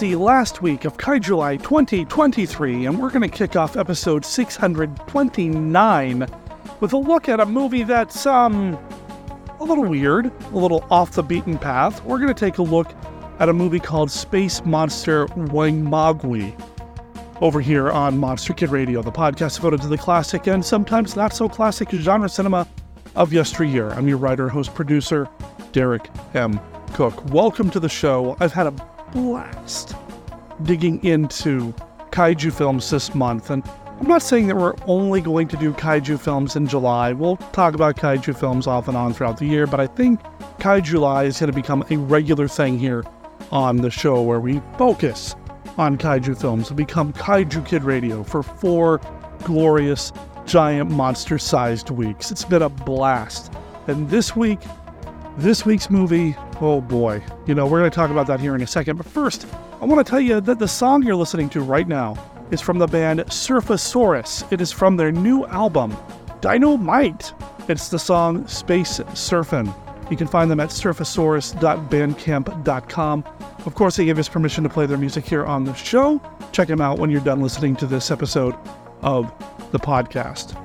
Last week of Kaijuly 2023, and we're going to kick off episode 629 with a look at a movie that's, um, a little weird, a little off the beaten path. We're going to take a look at a movie called Space Monster Wangmagwi over here on Monster Kid Radio, the podcast devoted to the classic and sometimes not so classic genre cinema of yesteryear. I'm your writer, host, producer, Derek M. Cook. Welcome to the show. I've had a blast digging into kaiju films this month. And I'm not saying that we're only going to do kaiju films in July. We'll talk about kaiju films off and on throughout the year, but I think Kaiju July is going to become a regular thing here on the show where we focus on kaiju films and become Kaiju Kid Radio for four glorious, giant monster sized weeks. It's been a blast. And this week, this week's movie, oh boy, you know, we're going to talk about that here in a second. But first, I want to tell you that the song you're listening to right now is from the band Surfasaurus. It is from their new album, Dynamite. It's the song Space Surfin'. You can find them at surfasaurus.bandcamp.com. Of course, they gave us permission to play their music here on the show. Check them out when you're done listening to this episode of the podcast.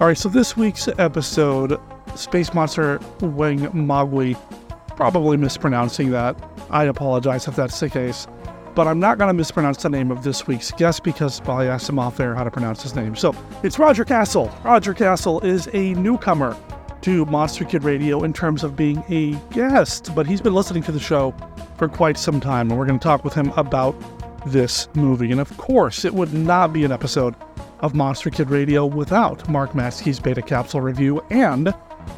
All right, so this week's episode Space Monster Wangmagwi. Probably mispronouncing that. I apologize if that's the case. But I'm not going to mispronounce the name of this week's guest because I asked him off air how to pronounce his name. So it's Roger Cassell. Roger Cassell is a newcomer to Monster Kid Radio in terms of being a guest, but he's been listening to the show for quite some time, and we're going to talk with him about this movie. And of course, it would not be an episode of Monster Kid Radio without Mark Matzke's Beta Capsule review and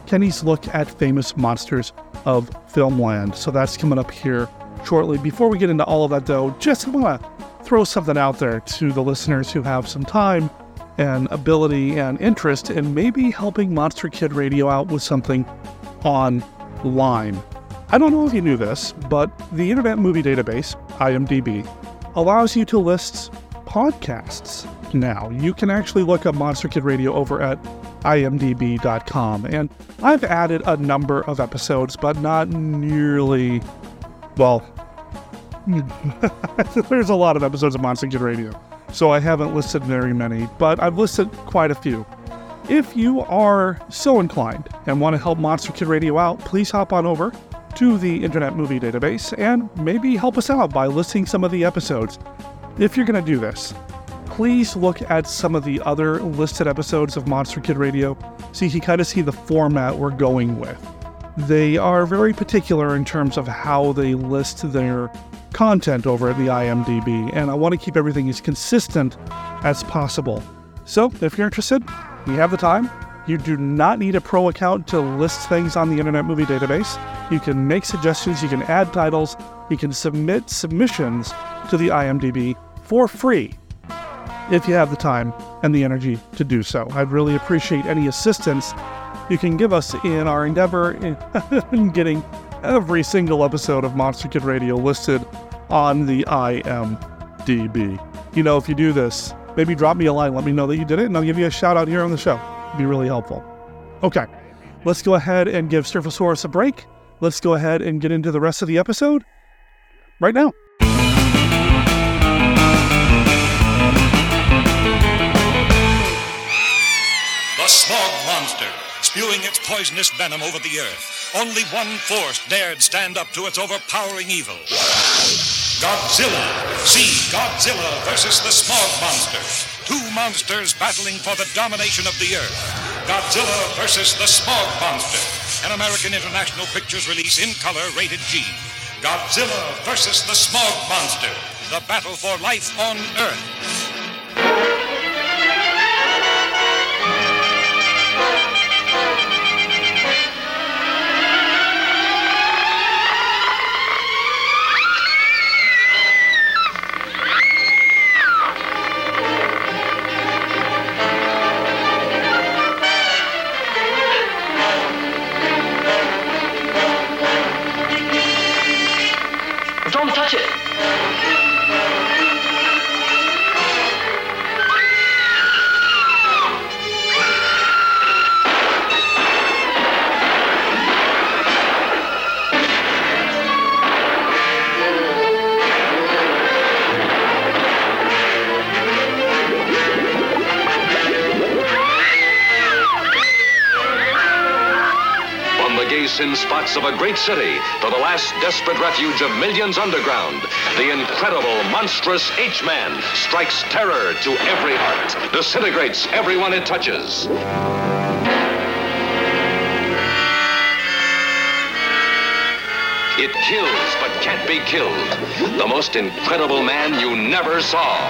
Kenny's look at famous monsters of Filmland. So that's coming up here shortly. Before we get into all of that, though, just want to throw something out there to the listeners who have some time and ability and interest in maybe helping Monster Kid Radio out with something online. I don't know if you knew this, but the Internet Movie Database, IMDb, allows you to list podcasts now. You can actually look up Monster Kid Radio over at imdb.com. And I've added a number of episodes, but not nearly, well, there's a lot of episodes of Monster Kid Radio. So I haven't listed very many, but I've listed quite a few. If you are so inclined and want to help Monster Kid Radio out, please hop on over to the Internet Movie Database and maybe help us out by listing some of the episodes. If you're going to do this, please look at some of the other listed episodes of Monster Kid Radio so you can kind of see the format we're going with. They are very particular in terms of how they list their content over at the IMDb, and I want to keep everything as consistent as possible. So, if you're interested, you have the time. You do not need a pro account to list things on the Internet Movie Database. You can make suggestions, you can add titles, you can submit submissions to the IMDb for free if you have the time and the energy to do so. I'd really appreciate any assistance you can give us in our endeavor in getting every single episode of Monster Kid Radio listed on the IMDb. You know, if you do this, maybe drop me a line, let me know that you did it, and I'll give you a shout out here on the show. It'd be really helpful. Okay, let's go ahead and give Surfasaurus a break. Let's go ahead and get into the rest of the episode right now. Spewing its poisonous venom over the earth. Only one force dared stand up to its overpowering evil. Godzilla. See Godzilla versus the Smog Monster. Two monsters battling for the domination of the earth. Godzilla versus the Smog Monster. An American International Pictures release in color rated G. Godzilla versus the Smog Monster. The battle for life on Earth. Sin spots of a great city to the last desperate refuge of millions underground, the incredible, monstrous H-Man strikes terror to every heart, disintegrates everyone it touches. It kills but can't be killed. The most incredible man you never saw.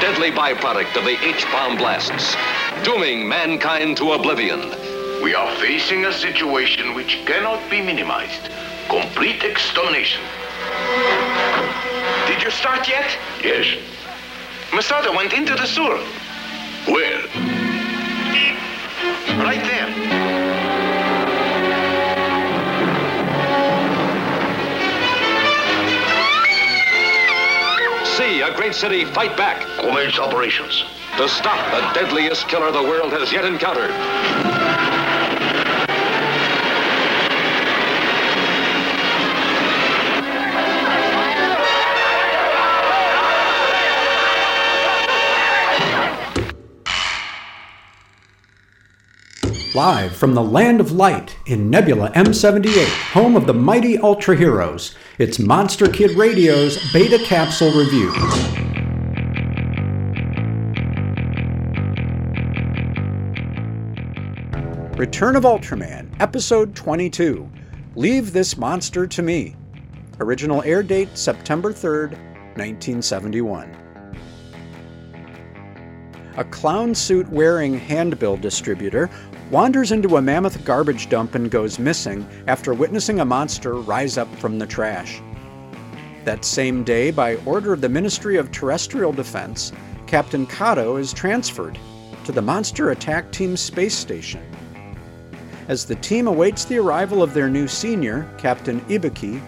Deadly byproduct of the H-bomb blasts. Dooming mankind to oblivion. We are facing a situation which cannot be minimized. Complete extermination. Did you start yet? Yes. Masada went into the sewer. Where? Right there. See a great city fight back Commence operations. to stop the deadliest killer the world has yet encountered. Live from the Land of Light in Nebula M78, home of the mighty Ultra Heroes, it's Monster Kid Radio's Beta Capsule Review. Return of Ultraman, Episode 22 Leave This Monster to Me. Original air date September 3rd, 1971. A clown suit wearing handbill distributor wanders into a mammoth garbage dump and goes missing after witnessing a monster rise up from the trash. That same day, by order of the Ministry of Terrestrial Defense, Captain Kato is transferred to the Monster Attack Team space station. As the team awaits the arrival of their new senior, Captain Ibuki,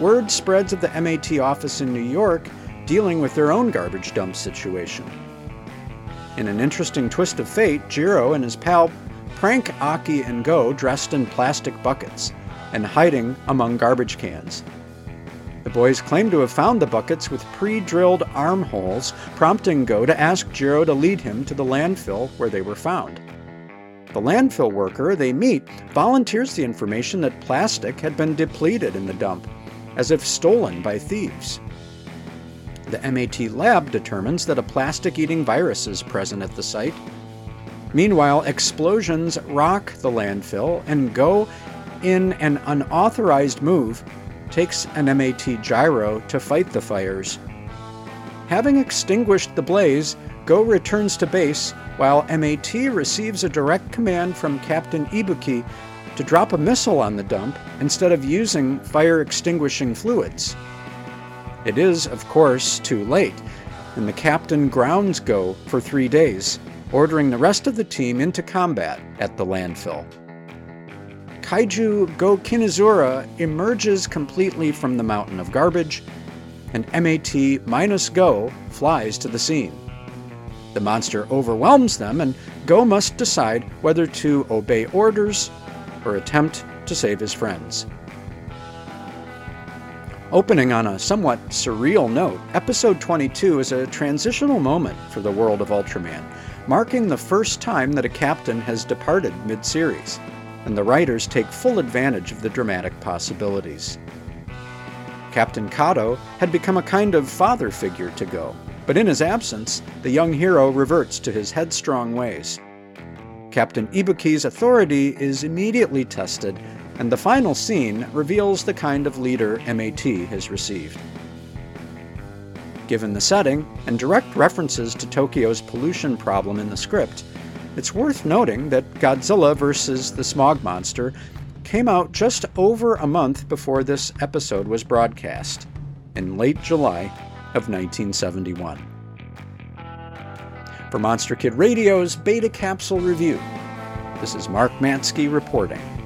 word spreads of the MAT office in New York dealing with their own garbage dump situation. In an interesting twist of fate, Jiro and his pal prank Aki and Go dressed in plastic buckets and hiding among garbage cans. The boys claim to have found the buckets with pre drilled armholes, prompting Go to ask Jiro to lead him to the landfill where they were found. The landfill worker they meet volunteers the information that plastic had been depleted in the dump, as if stolen by thieves. The MAT lab determines that a plastic eating virus is present at the site. Meanwhile, explosions rock the landfill and Go, in an unauthorized move, takes an MAT gyro to fight the fires. Having extinguished the blaze, Go returns to base while MAT receives a direct command from Captain Ibuki to drop a missile on the dump instead of using fire extinguishing fluids. It is, of course, too late, and the captain grounds Go for three days, ordering the rest of the team into combat at the landfill. Kaiju Gokinezula emerges completely from the mountain of garbage, and MAT minus Go flies to the scene. The monster overwhelms them, and Go must decide whether to obey orders or attempt to save his friends. Opening on a somewhat surreal note, episode 22 is a transitional moment for the world of Ultraman, marking the first time that a captain has departed mid series, and the writers take full advantage of the dramatic possibilities. Captain Kato had become a kind of father figure to Go, but in his absence, the young hero reverts to his headstrong ways. Captain Ibuki's authority is immediately tested, and the final scene reveals the kind of leader MAT has received. Given the setting and direct references to Tokyo's pollution problem in the script, it's worth noting that Godzilla vs. the Smog Monster came out just over a month before this episode was broadcast, in late July of 1971. For Monster Kid Radio's Beta Capsule Review, this is Mark Matzke reporting.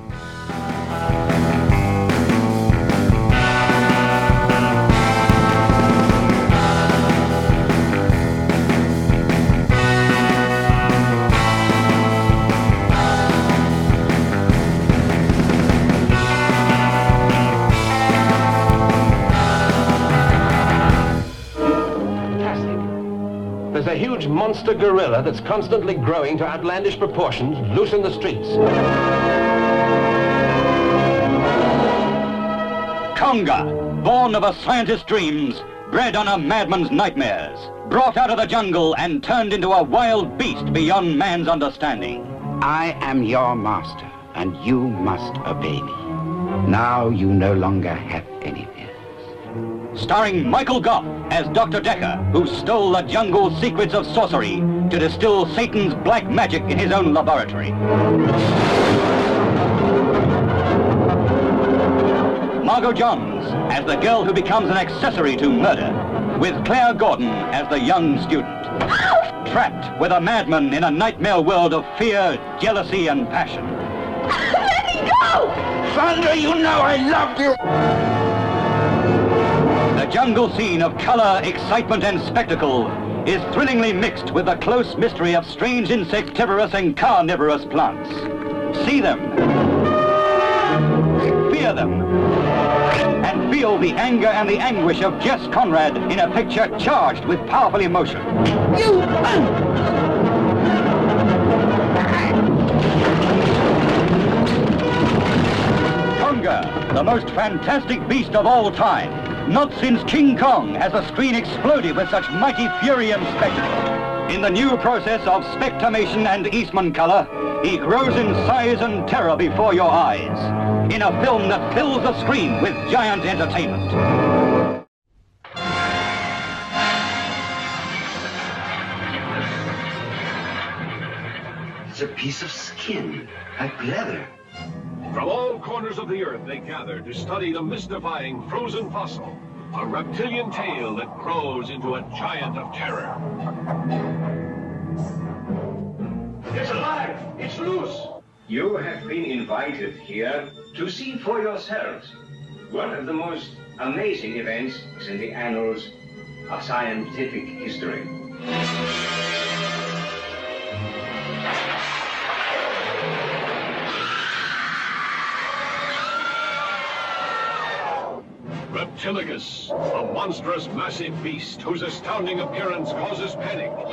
Huge monster gorilla that's constantly growing to outlandish proportions loose in the streets. Konga, born of a scientist's dreams, bred on a madman's nightmares, brought out of the jungle and turned into a wild beast beyond man's understanding. I am your master, and you must obey me. Now you no longer have any fears. Starring Michael Gough as Dr. Decker, who stole the jungle's secrets of sorcery to distill Satan's black magic in his own laboratory. Margo Johns as the girl who becomes an accessory to murder, with Claire Gordon as the young student. Trapped with a madman in a nightmare world of fear, jealousy, and passion. Let me go! Sandra, you know I love you! The jungle scene of color, excitement, and spectacle is thrillingly mixed with the close mystery of strange insectivorous and carnivorous plants. See them. Fear them. And feel the anger and the anguish of Jess Conrad in a picture charged with powerful emotion. You... The most fantastic beast of all time. Not since King Kong has a screen exploded with such mighty fury and spectacle. In the new process of spectramation and Eastman color, he grows in size and terror before your eyes. In a film that fills the screen with giant entertainment. It's a piece of skin, like leather. From all corners of the earth they gather to study the mystifying frozen fossil, a reptilian tail that grows into a giant of terror. It's alive! It's loose! You have been invited here to see for yourselves one of the most amazing events in the annals of scientific history. Reptilicus, a monstrous massive beast whose astounding appearance causes panic. Reptilicus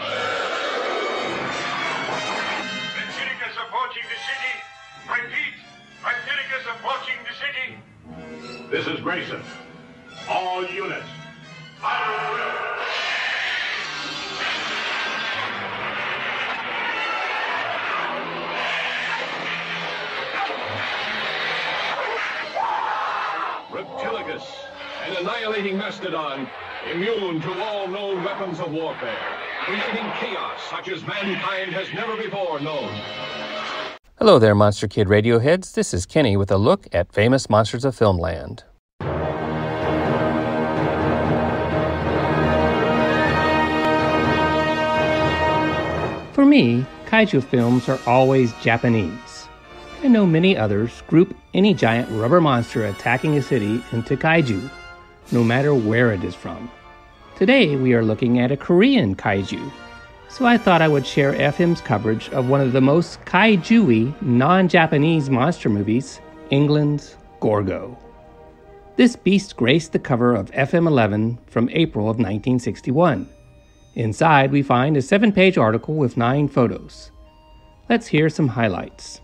approaching the city. Repeat, Reptilicus approaching the city. This is Grayson. All units. Reptilicus, an annihilating mastodon, immune to all known weapons of warfare, creating chaos such as mankind has never before known. Hello there, Monster Kid Radioheads. This is Kenny with a look at famous monsters of filmland. For me, kaiju films are always Japanese. I know many others group any giant rubber monster attacking a city into kaiju, no matter where it is from. Today we are looking at a Korean kaiju, so I thought I would share FM's coverage of one of the most kaiju non Japanese monster movies, England's Gorgo. This beast graced the cover of FM 11 from April of 1961. Inside, we find a seven page article with nine photos. Let's hear some highlights.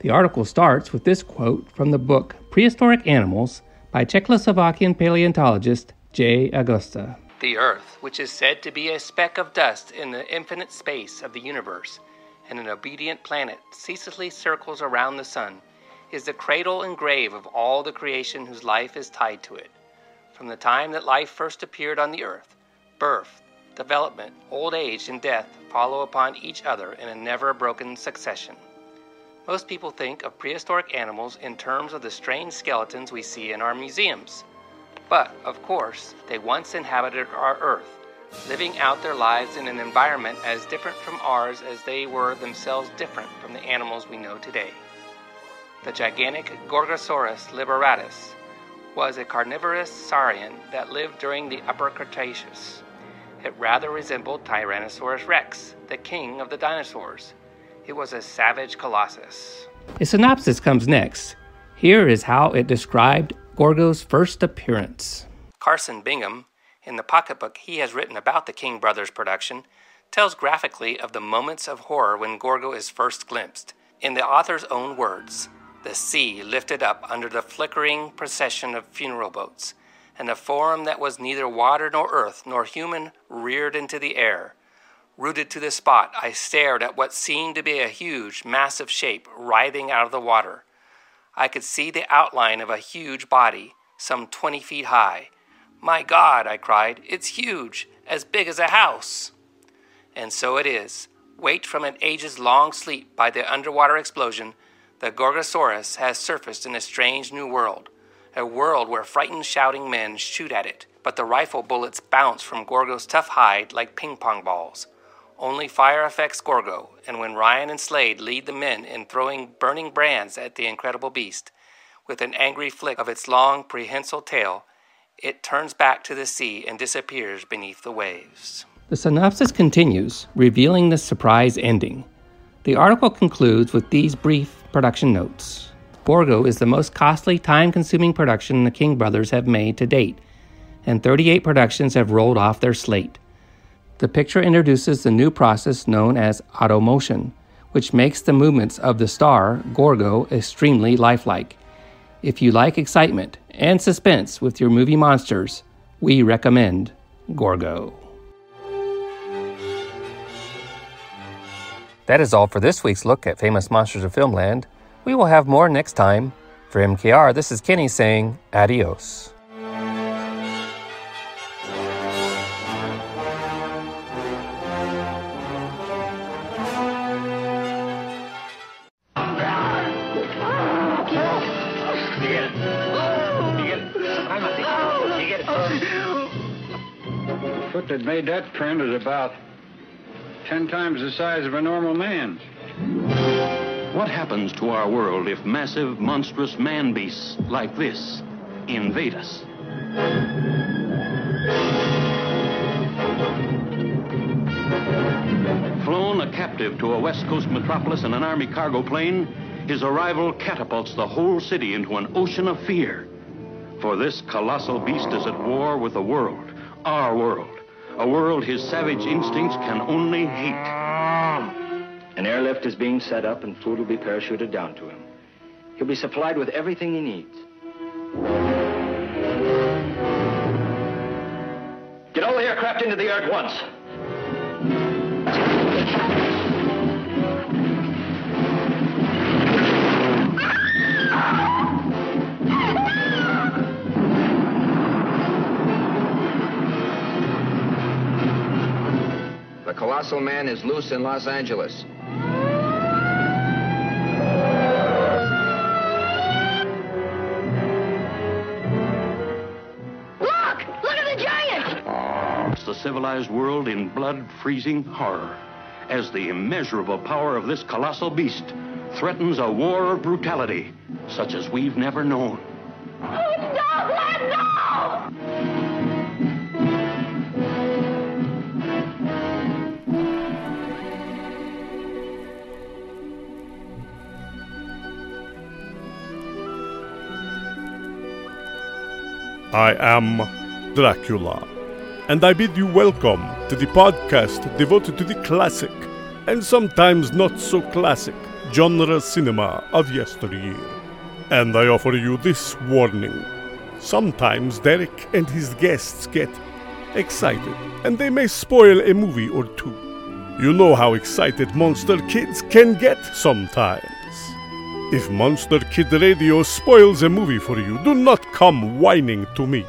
The article starts with this quote from the book Prehistoric Animals by Czechoslovakian paleontologist J. Augusta. The Earth, which is said to be a speck of dust in the infinite space of the universe, and an obedient planet ceaselessly circles around the sun, is the cradle and grave of all the creation whose life is tied to it. From the time that life first appeared on the earth, birth, development, old age, and death follow upon each other in a never broken succession. Most people think of prehistoric animals in terms of the strange skeletons we see in our museums. But, of course, they once inhabited our Earth, living out their lives in an environment as different from ours as they were themselves different from the animals we know today. The gigantic Gorgosaurus libratus was a carnivorous saurian that lived during the Upper Cretaceous. It rather resembled Tyrannosaurus rex, the king of the dinosaurs. It was a savage colossus. A synopsis comes next. Here is how it described Gorgo's first appearance. Carson Bingham, in the pocketbook he has written about the King Brothers production, tells graphically of the moments of horror when Gorgo is first glimpsed. In the author's own words, the sea lifted up under the flickering procession of funeral boats, and a form that was neither water nor earth nor human reared into the air. Rooted to the spot, I stared at what seemed to be a huge, massive shape writhing out of the water. I could see the outline of a huge body, some twenty feet high. My God, I cried, it's huge, as big as a house. And so it is. Waked from an ages long sleep by the underwater explosion, the Gorgosaurus has surfaced in a strange new world, a world where frightened, shouting men shoot at it, but the rifle bullets bounce from Gorgo's tough hide like ping pong balls. Only fire affects Gorgo, and when Ryan and Slade lead the men in throwing burning brands at the incredible beast, with an angry flick of its long, prehensile tail, it turns back to the sea and disappears beneath the waves. The synopsis continues, revealing the surprise ending. The article concludes with these brief production notes. Gorgo is the most costly, time consuming production the King brothers have made to date, and 38 productions have rolled off their slate. The picture introduces the new process known as automotion, which makes the movements of the star, Gorgo, extremely lifelike. If you like excitement and suspense with your movie monsters, we recommend Gorgo. That is all for this week's look at famous monsters of filmland. We will have more next time. For MKR, this is Kenny saying adios. That print is about ten times the size of a normal man's. What happens to our world if massive, monstrous man beasts like this invade us? Flown a captive to a West Coast metropolis in an Army cargo plane, his arrival catapults the whole city into an ocean of fear. For this colossal beast is at war with the world, our world, a world his savage instincts can only hate. An airlift is being set up and food will be parachuted down to him. He'll be supplied with everything he needs. Get all the aircraft into the air at once. The Colossal Man is loose in Los Angeles. Look! Look at the giant! Ah, it's the civilized world in blood freezing horror as the immeasurable power of this colossal beast threatens a war of brutality such as we've never known. Stop! Let no! I am Dracula, and I bid you welcome to the podcast devoted to the classic and sometimes not so classic genre cinema of yesteryear. And I offer you this warning. Sometimes Derek and his guests get excited, and they may spoil a movie or two. You know how excited monster kids can get sometimes. If Monster Kid Radio spoils a movie for you, do not come whining to me.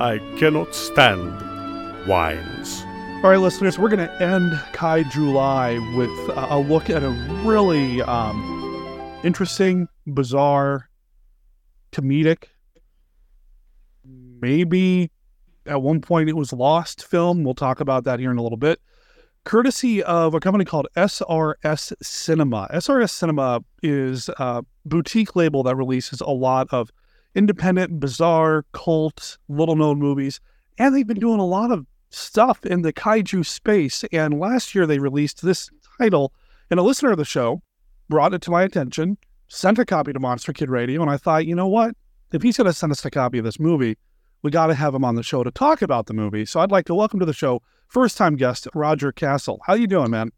I cannot stand whines. All right, listeners, we're going to end Kaijuly with a look at a really um, interesting, bizarre, comedic, maybe at one point it was lost film. We'll talk about that here in a little bit. Courtesy of a company called SRS Cinema. SRS Cinema is a boutique label that releases a lot of independent, bizarre, cult, little known movies. And they've been doing a lot of stuff in the kaiju space. And last year they released this title, and a listener of the show brought it to my attention, sent a copy to Monster Kid Radio, and I thought, you know what? If he's going to send us a copy of this movie, we got to have him on the show to talk about the movie. So I'd like to welcome to the show first time guest Roger Cassell. How you doing, man?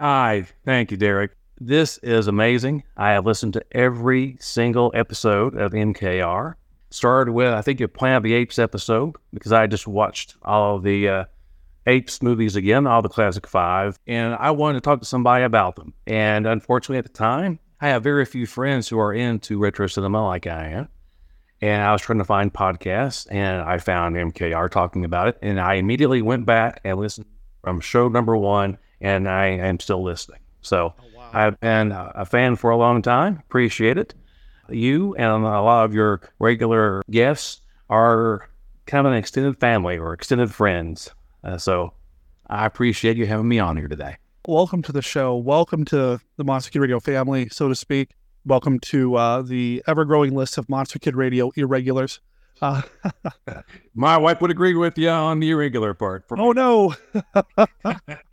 Hi, thank you, Derek. This is amazing. I have listened to every single episode of MKR. Started with, I think, your Planet of the Apes episode because I just watched all of the uh, Apes movies again, all the classic five, and I wanted to talk to somebody about them. And unfortunately, at the time, I have very few friends who are into retro cinema like I am. And I was trying to find podcasts, and I found MKR talking about it. And I immediately went back and listened from show number one, and I am still listening. So I've been a fan for a long time. Appreciate it. You and a lot of your regular guests are kind of an extended family or extended friends. Uh, so I appreciate you having me on here today. Welcome to the show. Welcome to the Monster Kid Radio family, so to speak. Welcome to uh, the ever growing list of Monster Kid Radio irregulars. Uh, My wife would agree with you on the irregular part. Oh, no.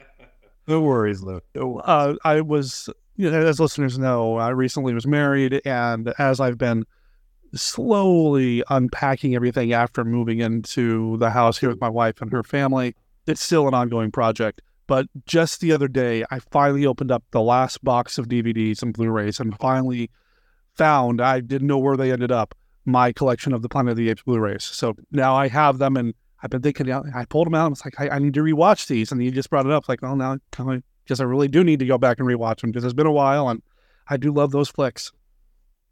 no worries, Lou. Uh, I was, you know, as listeners know, I recently was married, and as I've been slowly unpacking everything after moving into the house here with my wife and her family, it's still an ongoing project. But just the other day, I finally opened up the last box of DVDs and Blu-rays, and finally found I didn't know where they ended up my collection of the Planet of the Apes Blu-rays. So now I have them, and I've been thinking. I pulled them out. and It's like I, I need to rewatch these, and you just brought it up. Like, well, now I guess I really do need to go back and rewatch them because it's been a while, and I do love those flicks.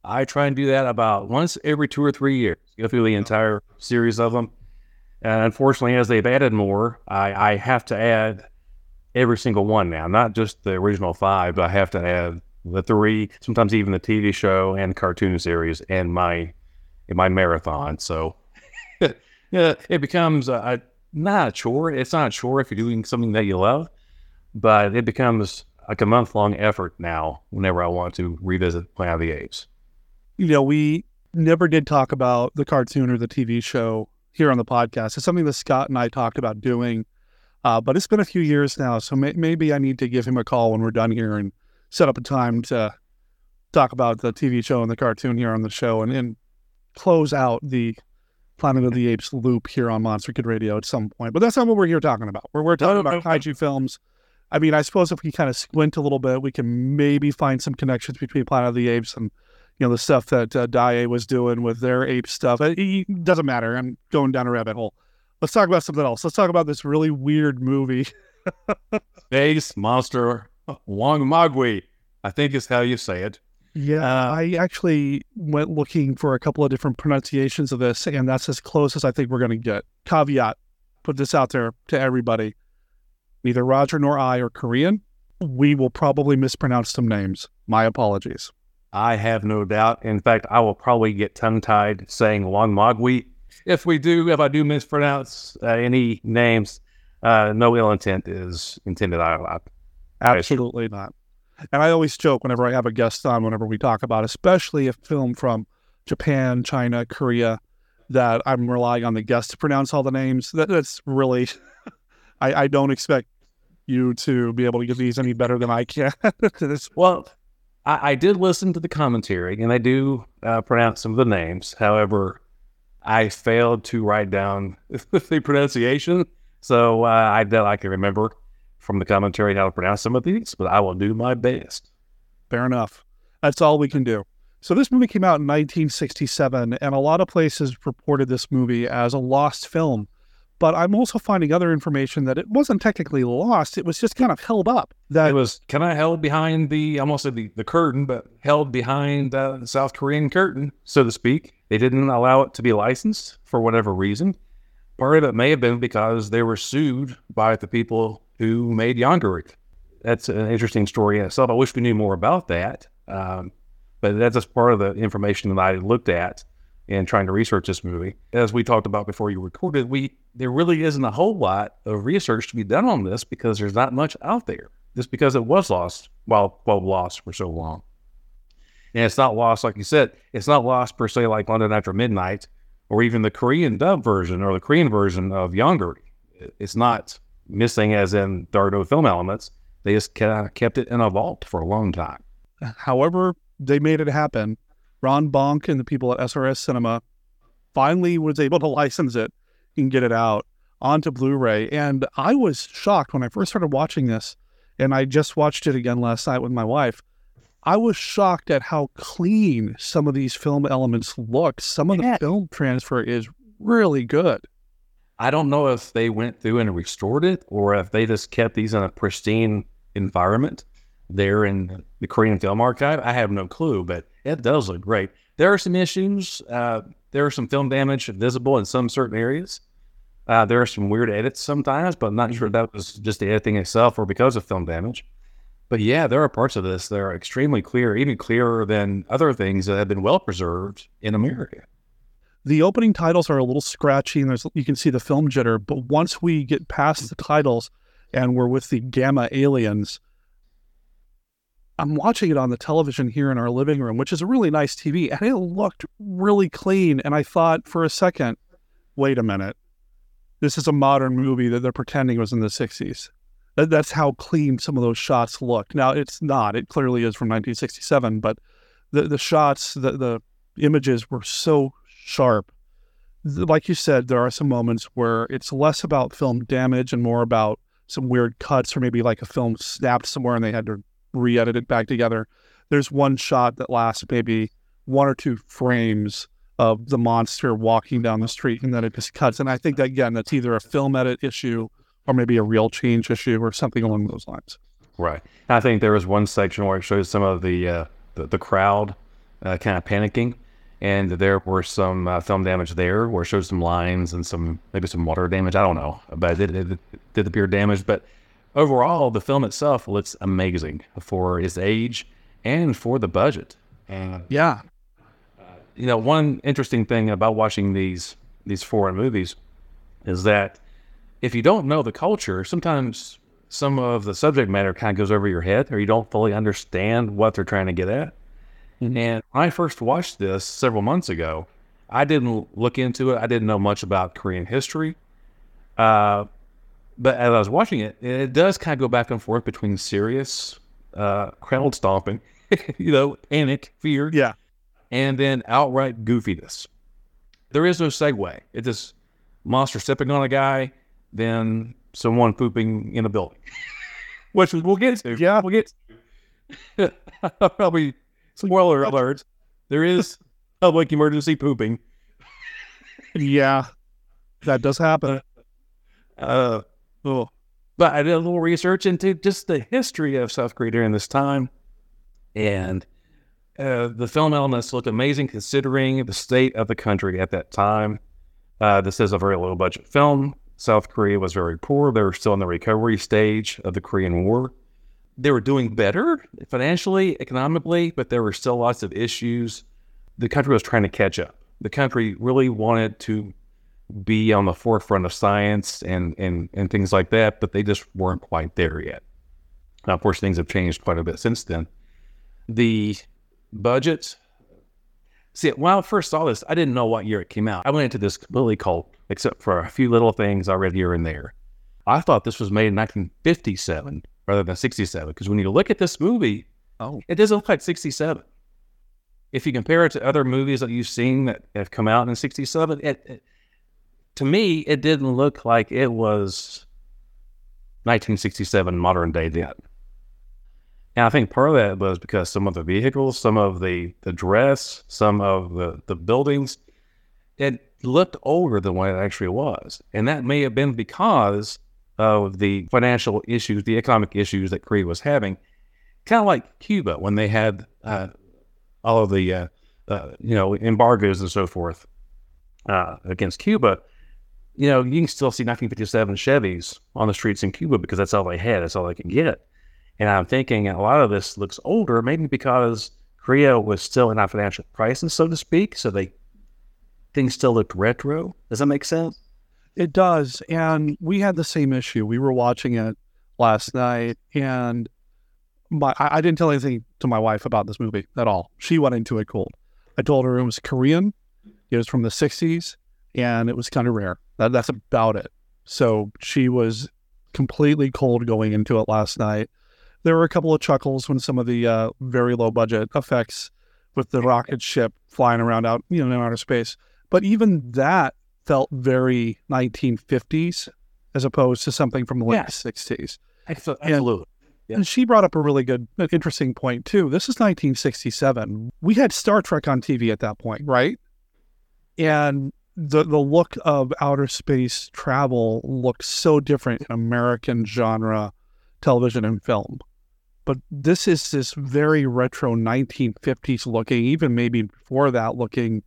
I try and do that about once every two or three years. Go through the entire series of them. And unfortunately, as they've added more, I, I have to add every single one now, not just the original five, but I have to add the three, sometimes even the TV show and cartoon series and my in my marathon. So yeah, it becomes a, a, not a chore. It's not a chore if you're doing something that you love, but it becomes like a month long effort now whenever I want to revisit Planet of the Apes. You know, we never did talk about the cartoon or the TV show here on the podcast. It's something that Scott and I talked about doing, uh, but it's been a few years now. So may- maybe I need to give him a call when we're done here and set up a time to talk about the TV show and the cartoon here on the show and, and close out the Planet of the Apes loop here on Monster Kid Radio at some point. But that's not what we're here talking about. We're, we're talking about kaiju films. I mean, I suppose if we kind of squint a little bit, we can maybe find some connections between Planet of the Apes and you know the stuff that uh, was doing with their ape stuff. It, it doesn't matter. I'm going down a rabbit hole. Let's talk about something else. Let's talk about this really weird movie. Space Monster Wangmagwi, I think is how you say it. Yeah, uh, I actually went looking for a couple of different pronunciations of this, and that's as close as I think we're going to get. Caveat, put this out there to everybody. Neither Roger nor I are Korean. We will probably mispronounce some names. My apologies. I have no doubt. In fact, I will probably get tongue tied saying Wangmagwi. If we do, if I do mispronounce uh, any names, uh, no ill intent is intended. I, I Absolutely not. And I always joke whenever I have a guest on, whenever we talk about, especially a film from Japan, China, Korea, that I'm relying on the guest to pronounce all the names. That, that's really, I, I, don't expect you to be able to get these any better than I can. well, I, I, did listen to the commentary, and I do uh, pronounce some of the names. However, I failed to write down the pronunciation, so uh, I that I can remember from the commentary how to pronounce some of these, but I will do my best. Fair enough. That's all we can do. So this movie came out in 1967, and a lot of places reported this movie as a lost film. But I'm also finding other information that it wasn't technically lost; it was just kind of held up. That it was kind of held behind the almost the, the curtain, but held behind uh, the South Korean curtain, so to speak. They didn't allow it to be licensed for whatever reason. Part of it may have been because they were sued by the people who made Yonggary. That's an interesting story in itself. I wish we knew more about that. Um, but that's just part of the information that I looked at in trying to research this movie. As we talked about before you recorded, we there really isn't a whole lot of research to be done on this because there's not much out there. Just because it was lost while well lost for so long. And it's not lost, like you said, it's not lost per se like London After Midnight or even the Korean dub version or the Korean version of Yonggary. It's not missing as in there are no film elements. They just kind of kept it in a vault for a long time. However, they made it happen. Ron Bonk and the people at SRS Cinema finally was able to license it and get it out onto Blu-ray. And I was shocked when I first started watching this, and I just watched it again last night with my wife. I was shocked at how clean some of these film elements look. Some of the film transfer is really good. I don't know if they went through and restored it or if they just kept these in a pristine environment there in the Korean Film Archive. I have no clue, but it does look great. There are some issues. Uh, there are some film damage visible in some certain areas. Uh, there are some weird edits sometimes, but I'm not sure that was just the editing itself or because of film damage. But yeah, there are parts of this that are extremely clear, even clearer than other things that have been well preserved in America. The opening titles are a little scratchy, and there's you can see the film jitter. But once we get past the titles and we're with the gamma aliens, I'm watching it on the television here in our living room, which is a really nice TV, and it looked really clean. And I thought for a second, wait a minute, this is a modern movie that they're pretending was in the 60s. That, that's how clean some of those shots look. Now, it's not. It clearly is from 1967, but the, the shots, the, the images were so sharp. Like you said, there are some moments where it's less about film damage and more about some weird cuts, or maybe like a film snapped somewhere and they had to re edit it back together. There's one shot that lasts maybe one or two frames of the monster walking down the street and then it just cuts. And I think that again, that's either a film edit issue or maybe a real change issue or something along those lines. Right. I think there was one section where it shows some of the uh, the, the, crowd uh, kind of panicking, and there were some uh, film damage there where it shows some lines and some maybe some water damage. I don't know, but it, it, it did appear damaged. But overall, the film itself looks amazing for its age and for the budget. And yeah, you know, one interesting thing about watching these these foreign movies is that if you don't know the culture, sometimes some of the subject matter kind of goes over your head, or you don't fully understand what they're trying to get at. Mm-hmm. And when I first watched this several months ago, I didn't look into it. I didn't know much about Korean history. Uh, but as I was watching it, it does kind of go back and forth between serious uh, crowd stomping, you know, panic, fear, yeah, and then outright goofiness. There is no segue. It's just monster stepping on a guy, then someone pooping in a building, which we'll get to. Yeah, we'll get. To. I'll Probably spoiler alert. There is public emergency pooping. yeah, that does happen. Uh, oh. But I did a little research into just the history of South Korea during this time, and uh, the film elements look amazing considering the state of the country at that time. Uh, this is a very low budget film. South Korea was very poor. They were still in the recovery stage of the Korean War. They were doing better financially, economically, but there were still lots of issues. The country was trying to catch up. The country really wanted to be on the forefront of science and, and, and things like that, but they just weren't quite there yet. Now, of course, things have changed quite a bit since then. The budget. See, when I first saw this, I didn't know what year it came out. I went into this completely cold, except for a few little things I read here and there. I thought this was made in 1957 rather than 67, because when you look at this movie, oh, it doesn't look like 67. If you compare it to other movies that you've seen that have come out in 67, it, it to me, it didn't look like it was 1967 modern day then. And I think part of that was because some of the vehicles, some of the, the dress, some of the, the buildings, it looked older than what it actually was. And that may have been because of the financial issues, the economic issues that Korea was having. Kind of like Cuba when they had uh, all of the, uh, uh, you know, embargoes and so forth uh, against Cuba. You know, you can still see 1957 Chevys on the streets in Cuba because that's all they had, that's all they could get. And I'm thinking a lot of this looks older, maybe because Korea was still in a financial crisis, so to speak. So they things still looked retro. Does that make sense? It does. And we had the same issue. We were watching it last night, and my I, I didn't tell anything to my wife about this movie at all. She went into it cold. I told her it was Korean. It was from the '60s, and it was kind of rare. That, that's about it. So she was completely cold going into it last night there were a couple of chuckles when some of the uh, very low budget effects with the rocket ship flying around out, you know, in outer space. But even that felt very 1950s as opposed to something from the late yes. 60s. Absolutely. And she brought up a really good, interesting point too. This is 1967. We had Star Trek on TV at that point, right? And the the look of outer space travel looks so different in American genre television and film. But this is this very retro 1950s looking, even maybe before that looking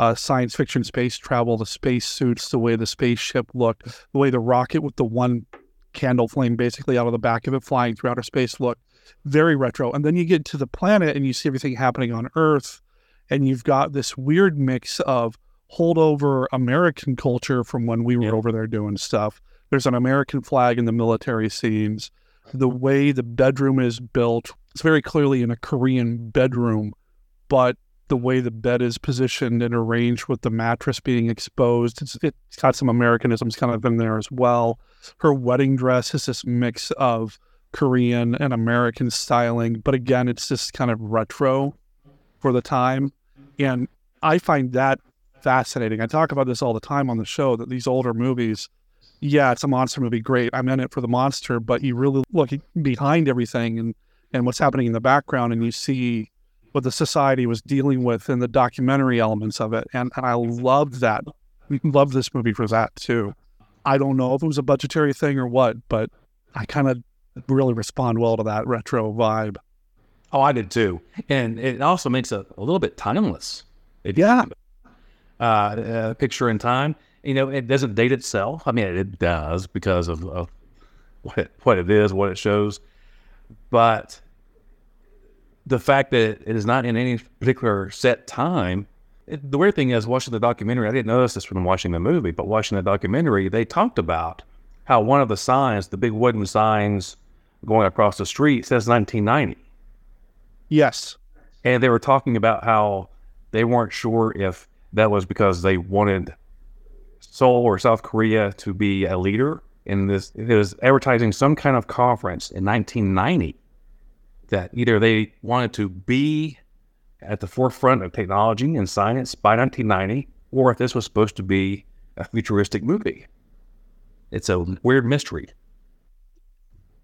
uh, science fiction space travel, the space suits, the way the spaceship looked, the way the rocket with the one candle flame basically out of the back of it flying through outer space looked very retro. And then you get to the planet and you see everything happening on Earth, and you've got this weird mix of holdover American culture from when we were over there doing stuff. There's an American flag in the military scenes. The way the bedroom is built, it's very clearly in a Korean bedroom, but the way the bed is positioned and arranged with the mattress being exposed, it's, it's got some Americanisms kind of in there as well. Her wedding dress is this mix of Korean and American styling, but again, it's just kind of retro for the time. And I find that fascinating. I talk about this all the time on the show that these older movies, yeah, it's a monster movie, great. I'm in it for the monster, but you really look behind everything and, and what's happening in the background and you see what the society was dealing with and the documentary elements of it. And, and I loved that. Loved this movie for that too. I don't know if it was a budgetary thing or what, but I kind of really respond well to that retro vibe. Oh, I did too. And it also makes it a little bit timeless. It, yeah. Uh, a picture in time. You know, it doesn't date itself. I mean, it does because of, of what, it, what it is, what it shows. But the fact that it is not in any particular set time. It, the weird thing is, watching the documentary, I didn't notice this from watching the movie, but watching the documentary, they talked about how one of the signs, the big wooden signs going across the street, says 1990. Yes. And they were talking about how they weren't sure if that was because they wanted Seoul or South Korea to be a leader in this. It was advertising some kind of conference in 1990 that either they wanted to be at the forefront of technology and science by 1990, or if this was supposed to be a futuristic movie. It's a weird mystery.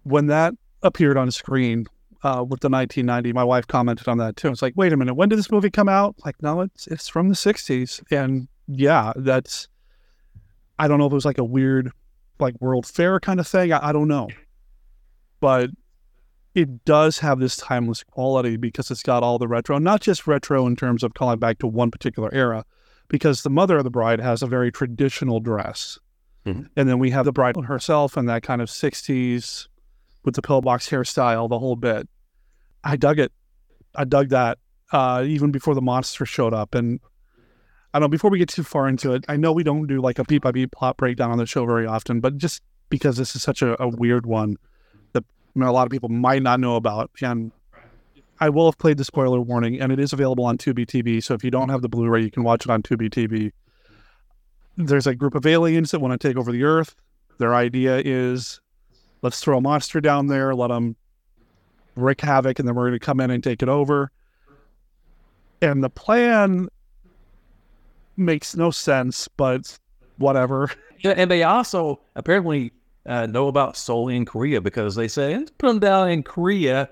When that appeared on screen uh, with the 1990, my wife commented on that too. It's like, wait a minute, when did this movie come out? Like, no, it's it's from the 60s, and yeah, that's. I don't know if it was like a weird, like World Fair kind of thing. I, I don't know, but it does have this timeless quality because it's got all the retro, not just retro in terms of calling back to one particular era, because the mother of the bride has a very traditional dress. Mm-hmm. And then we have the bride herself in that kind of 60s with the pillbox hairstyle, the whole bit. I dug it. I dug that uh, even before the monster showed up. And I don't know, before we get too far into it, I know we don't do like a beat by beat plot breakdown on the show very often, but just because this is such a, a weird one, a lot of people might not know about. And I will have played the spoiler warning, and it is available on Tubi TV. So if you don't have the Blu-ray, you can watch it on Tubi TV. There's a group of aliens that want to take over the Earth. Their idea is, let's throw a monster down there, let them wreak havoc, and then we're going to come in and take it over. And the plan makes no sense, but whatever. And they also apparently uh, know about Seoul in Korea because they say put them down in Korea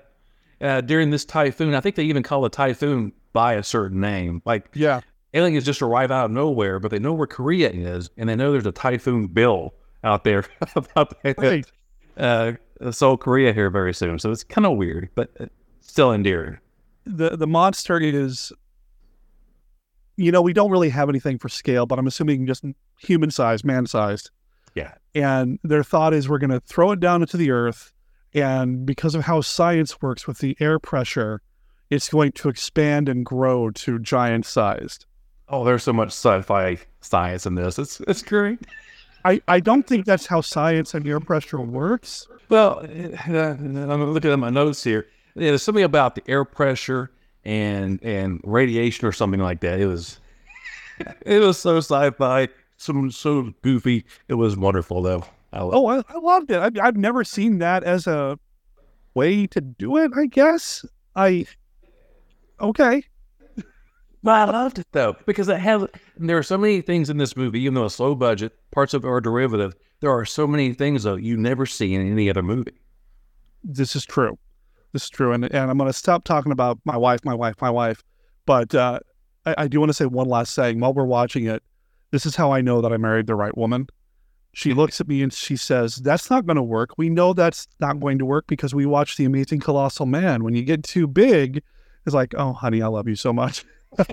uh, during this typhoon. I think they even call the typhoon by a certain name. Like yeah, aliens just arrive out of nowhere, but they know where Korea is, and they know there's a typhoon bill out there about right. uh, Seoul, Korea here very soon. So it's kind of weird, but still endearing. The the monster is, you know, we don't really have anything for scale, but I'm assuming just human sized, man sized. Yeah. And their thought is we're going to throw it down into the earth. And because of how science works with the air pressure, it's going to expand and grow to giant sized. Oh, there's so much sci-fi science in this. It's it's great. I, I don't think that's how science and air pressure works. Well, uh, I'm looking at my notes here. Yeah, There's something about the air pressure and and radiation or something like that. It was it was so sci-fi some so goofy. It was wonderful though. I oh, I, I, loved it. I, I've never seen that as a way to do it. I guess I okay. But I loved it though because it has. There are so many things in this movie, even though it's low budget, parts of it are derivative. There are so many things though you never see in any other movie. this is true. This is true. And, and I'm going to stop talking about my wife, my wife, my wife. But uh, I, I do want to say one last thing. While we're watching it, this is how I know that I married the right woman. She looks at me and she says, That's not going to work. We know that's not going to work because we watched The Amazing Colossal Man. When you get too big, it's like, Oh, honey, I love you so much.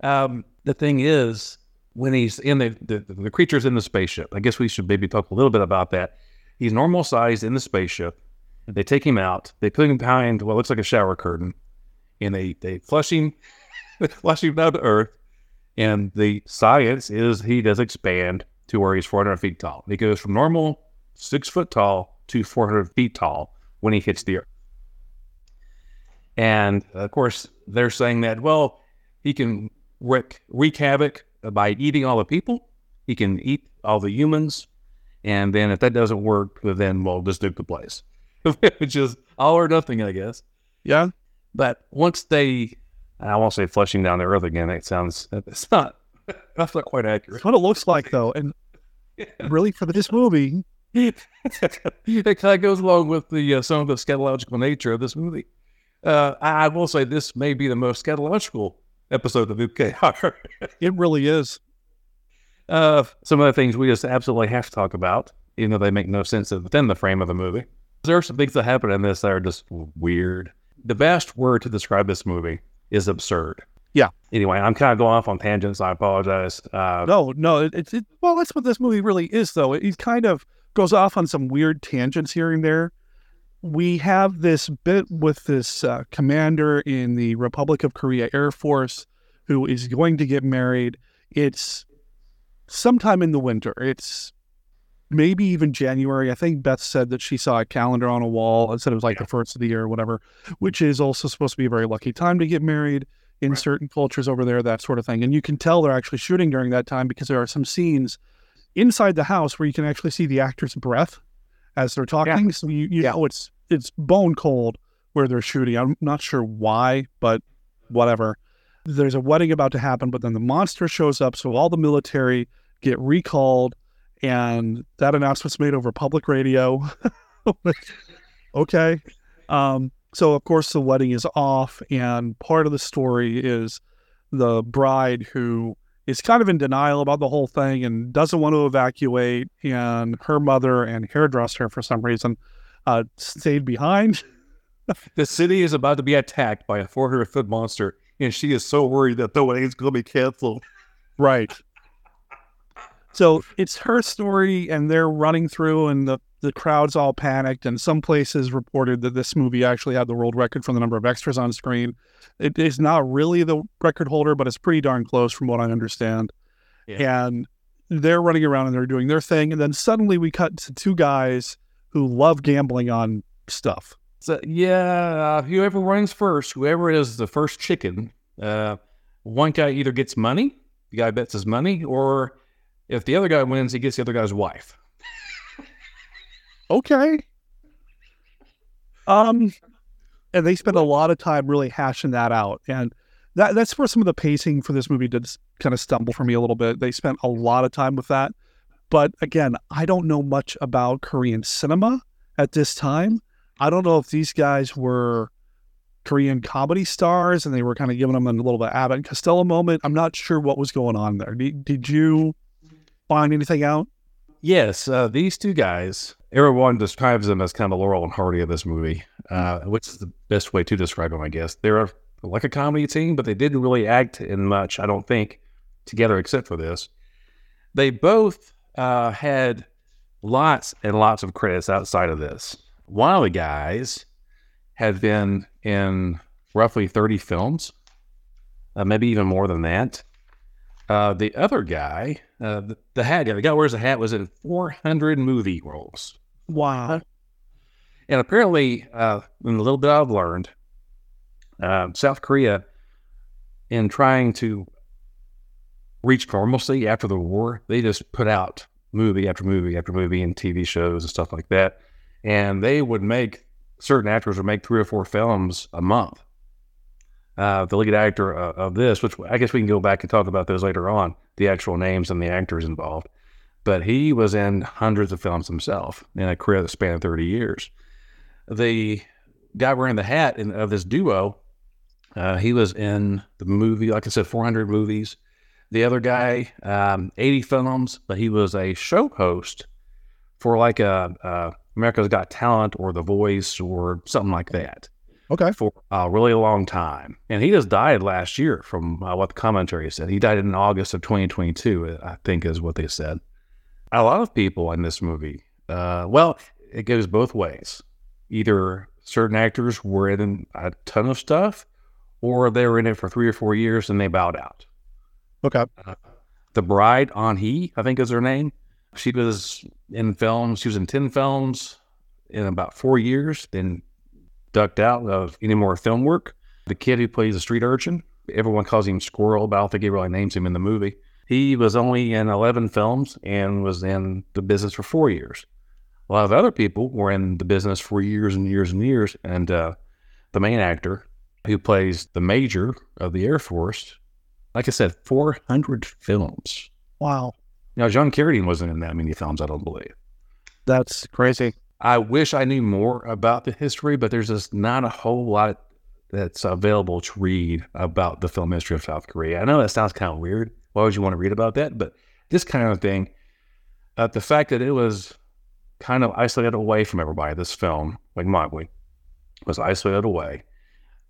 Um, the thing is, when he's in the, the the creature's in the spaceship. I guess we should maybe talk a little bit about that. He's normal sized in the spaceship. They take him out. They put him behind what looks like a shower curtain, and they they flush him, they flush him down to Earth. And the science is he does expand to where he's 400 feet tall. He goes from normal six foot tall to 400 feet tall when he hits the Earth. And uh, of course, they're saying that well, he can wreak, wreak havoc by eating all the people. He can eat all the humans. And then if that doesn't work, then we'll just nuke the place, which is all or nothing, I guess. Yeah. But once they, I won't say flushing down the earth again. It sounds, it's not, that's not quite accurate. That's what it looks like, though. And really, for this movie, it kind of goes along with the uh, some of the scatological nature of this movie. Uh, I, I will say this may be the most scatological episode of UKR. it really is. Uh, some of the things we just absolutely have to talk about, even though they make no sense within the frame of the movie. There are some things that happen in this that are just weird. The best word to describe this movie is absurd. Yeah. Anyway, I'm kind of going off on tangents. I apologize. Uh, no, no. It's it, well, that's what this movie really is, though. It, it kind of goes off on some weird tangents here and there. We have this bit with this uh, commander in the Republic of Korea Air Force who is going to get married. It's sometime in the winter. It's maybe even January. I think Beth said that she saw a calendar on a wall and said it was like yeah. the first of the year or whatever, which is also supposed to be a very lucky time to get married in right. certain cultures over there, that sort of thing. And you can tell they're actually shooting during that time because there are some scenes inside the house where you can actually see the actor's breath as they're talking. Yeah. So you, you yeah. know it's it's bone cold where they're shooting. I'm not sure why, but whatever. There's a wedding about to happen, but then the monster shows up, so all the military get recalled and that announcement's made over public radio. okay. Um, so of course the wedding is off, and part of the story is the bride who is kind of in denial about the whole thing and doesn't want to evacuate, and her mother and hairdresser for some reason uh, stayed behind. the city is about to be attacked by a 400 foot monster, and she is so worried that the wedding is going to be canceled. Right. So it's her story, and they're running through, and the, the crowd's all panicked. And some places reported that this movie actually had the world record for the number of extras on screen. It is not really the record holder, but it's pretty darn close from what I understand. Yeah. And they're running around and they're doing their thing. And then suddenly we cut to two guys who love gambling on stuff. So, yeah, uh, whoever runs first, whoever is the first chicken, uh, one guy either gets money, the guy bets his money, or if the other guy wins, he gets the other guy's wife. okay. Um, and they spend a lot of time really hashing that out, and that that's where some of the pacing for this movie did kind of stumble for me a little bit. They spent a lot of time with that, but again, I don't know much about Korean cinema at this time. I don't know if these guys were Korean comedy stars and they were kind of giving them a little bit Abbott and Costello moment. I'm not sure what was going on there. Did, did you find anything out? Yes, uh, these two guys, everyone describes them as kind of Laurel and Hardy of this movie, uh, which is the best way to describe them, I guess. They're like a comedy team, but they didn't really act in much, I don't think, together except for this. They both uh, had lots and lots of credits outside of this. One of the guys had been in roughly 30 films, uh, maybe even more than that. Uh, the other guy, uh, the, the, hat guy, the guy who wears a hat, was in 400 movie roles. Wow. And apparently, uh, in a little bit I've learned, uh, South Korea, in trying to reach normalcy after the war, they just put out movie after movie after movie and TV shows and stuff like that. And they would make certain actors would make three or four films a month uh, the lead actor uh, of this, which I guess we can go back and talk about those later on, the actual names and the actors involved. But he was in hundreds of films himself in a career that spanned 30 years. the guy wearing the hat in, of this duo, uh, he was in the movie, like I said, 400 movies. The other guy, um, 80 films, but he was a show host for like a, a America's Got Talent or The Voice or something like that. Okay. For a really long time. And he just died last year from uh, what the commentary said. He died in August of 2022, I think is what they said. A lot of people in this movie, uh, well, it goes both ways. Either certain actors were in a ton of stuff or they were in it for three or four years and they bowed out. Okay. Uh, the bride, On He, I think is her name. She was in films. She was in 10 films in about four years, then ducked out of any more film work. The kid who plays the street urchin, everyone calls him Squirrel, but I don't think he really names him in the movie. He was only in 11 films and was in the business for four years. A lot of other people were in the business for years and years and years. And uh, the main actor who plays the major of the Air Force, like I said, 400 films. Wow. Now, John Carradine wasn't in that many films, I don't believe. That's crazy. I wish I knew more about the history, but there's just not a whole lot that's available to read about the film history of South Korea. I know that sounds kind of weird. Why would you want to read about that? But this kind of thing, uh, the fact that it was kind of isolated away from everybody, this film, like Mowgli, was isolated away.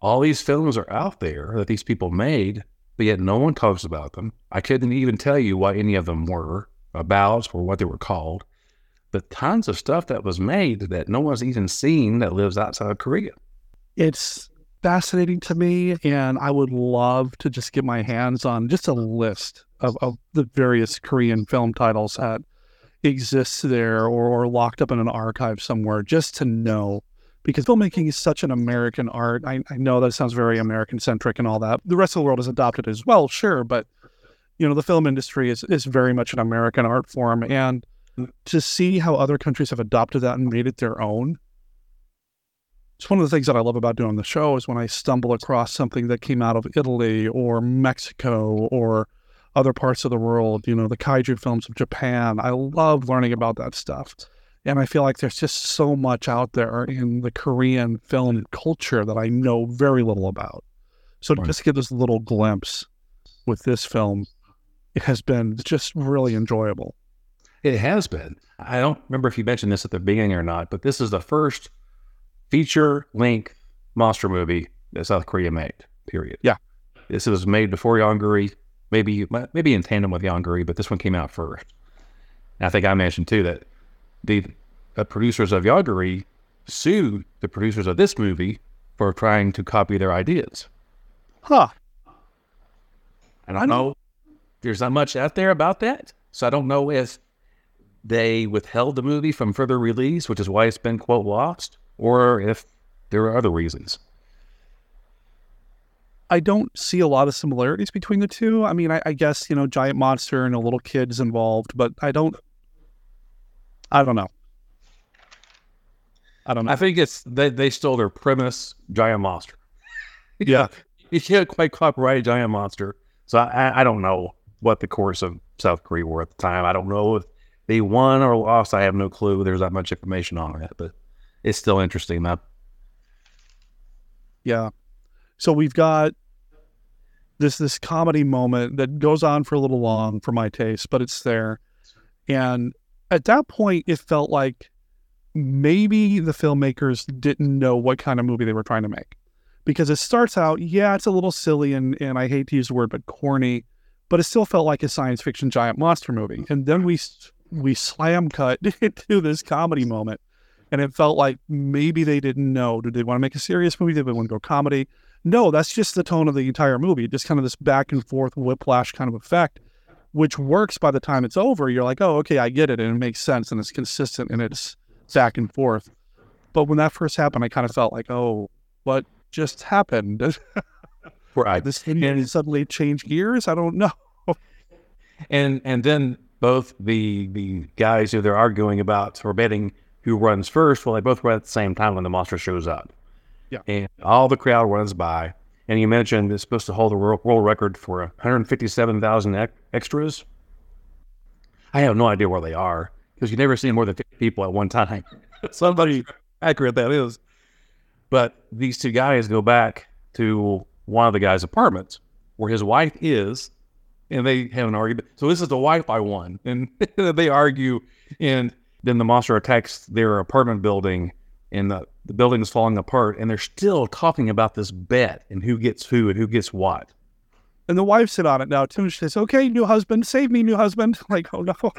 All these films are out there that these people made, but yet no one talks about them. I couldn't even tell you what any of them were about or what they were called. But tons of stuff that was made that no one's even seen that lives outside of Korea. It's fascinating to me, and I would love to just get my hands on just a list of, of the various Korean film titles that exists there or, or locked up in an archive somewhere just to know because filmmaking is such an American art. I, I know that sounds very American centric and all that. The rest of the world has adopted as well, sure, but you know the film industry is is very much an American art form, and to see how other countries have adopted that and made it their own. It's one of the things that I love about doing the show is when I stumble across something that came out of Italy or Mexico or other parts of the world, you know, the kaiju films of Japan. I love learning about that stuff. And I feel like there's just so much out there in the Korean film culture that I know very little about. So to just to get this little glimpse with this film, it has been just really enjoyable. It has been. I don't remember if you mentioned this at the beginning or not, but this is the first feature length monster movie that South Korea made, period. Yeah. This was made before Yongary, maybe maybe in tandem with Yongary, but this one came out first. And I think I mentioned too that the, the producers of Yongary sued the producers of this movie for trying to copy their ideas. Huh. I don't, I don't know. There's not much out there about that. So I don't know if they withheld the movie from further release, which is why it's been, quote, lost, or if there are other reasons. I don't see a lot of similarities between the two. I mean, I, I, guess, you know, giant monster and a little kid's involved, but I don't, I don't know. I don't know. I think it's, they, they stole their premise, giant monster. Yeah. you can't quite copyright a giant monster. So I, I don't know what the course of South Korea were at the time. I don't know if they won or lost. I have no clue. There's not much information on that, but it's still interesting, man. Yeah. So we've got this this comedy moment that goes on for a little long for my taste, but it's there. And at that point, it felt like maybe the filmmakers didn't know what kind of movie they were trying to make. Because it starts out, yeah, it's a little silly and, and I hate to use the word, but corny, but it still felt like a science fiction giant monster movie. Mm. And then we we slam cut to this comedy moment. And it felt like maybe they didn't know. Did they want to make a serious movie? Did they want to go comedy? No, that's just the tone of the entire movie. Just kind of this back and forth whiplash kind of effect, which works by the time it's over. You're like, oh, okay, I get it. And it makes sense and it's consistent and it's back and forth. But when that first happened, I kind of felt like, oh, what just happened? right. This and suddenly change gears? I don't know. and and then both the the guys who they're arguing about or betting who runs first, well, they both run at the same time when the monster shows up. Yeah. And all the crowd runs by. And you mentioned it's supposed to hold the world, world record for 157,000 ec- extras. I have no idea where they are because you never see more than 50 people at one time. Somebody accurate that is. But these two guys go back to one of the guy's apartments where his wife is, and they have an argument. So this is the wife I won, and they argue, and then the monster attacks their apartment building, and the, the building is falling apart, and they're still talking about this bet and who gets who and who gets what. And the wife's in on it now too. And she says, "Okay, new husband, save me, new husband." Like, oh no.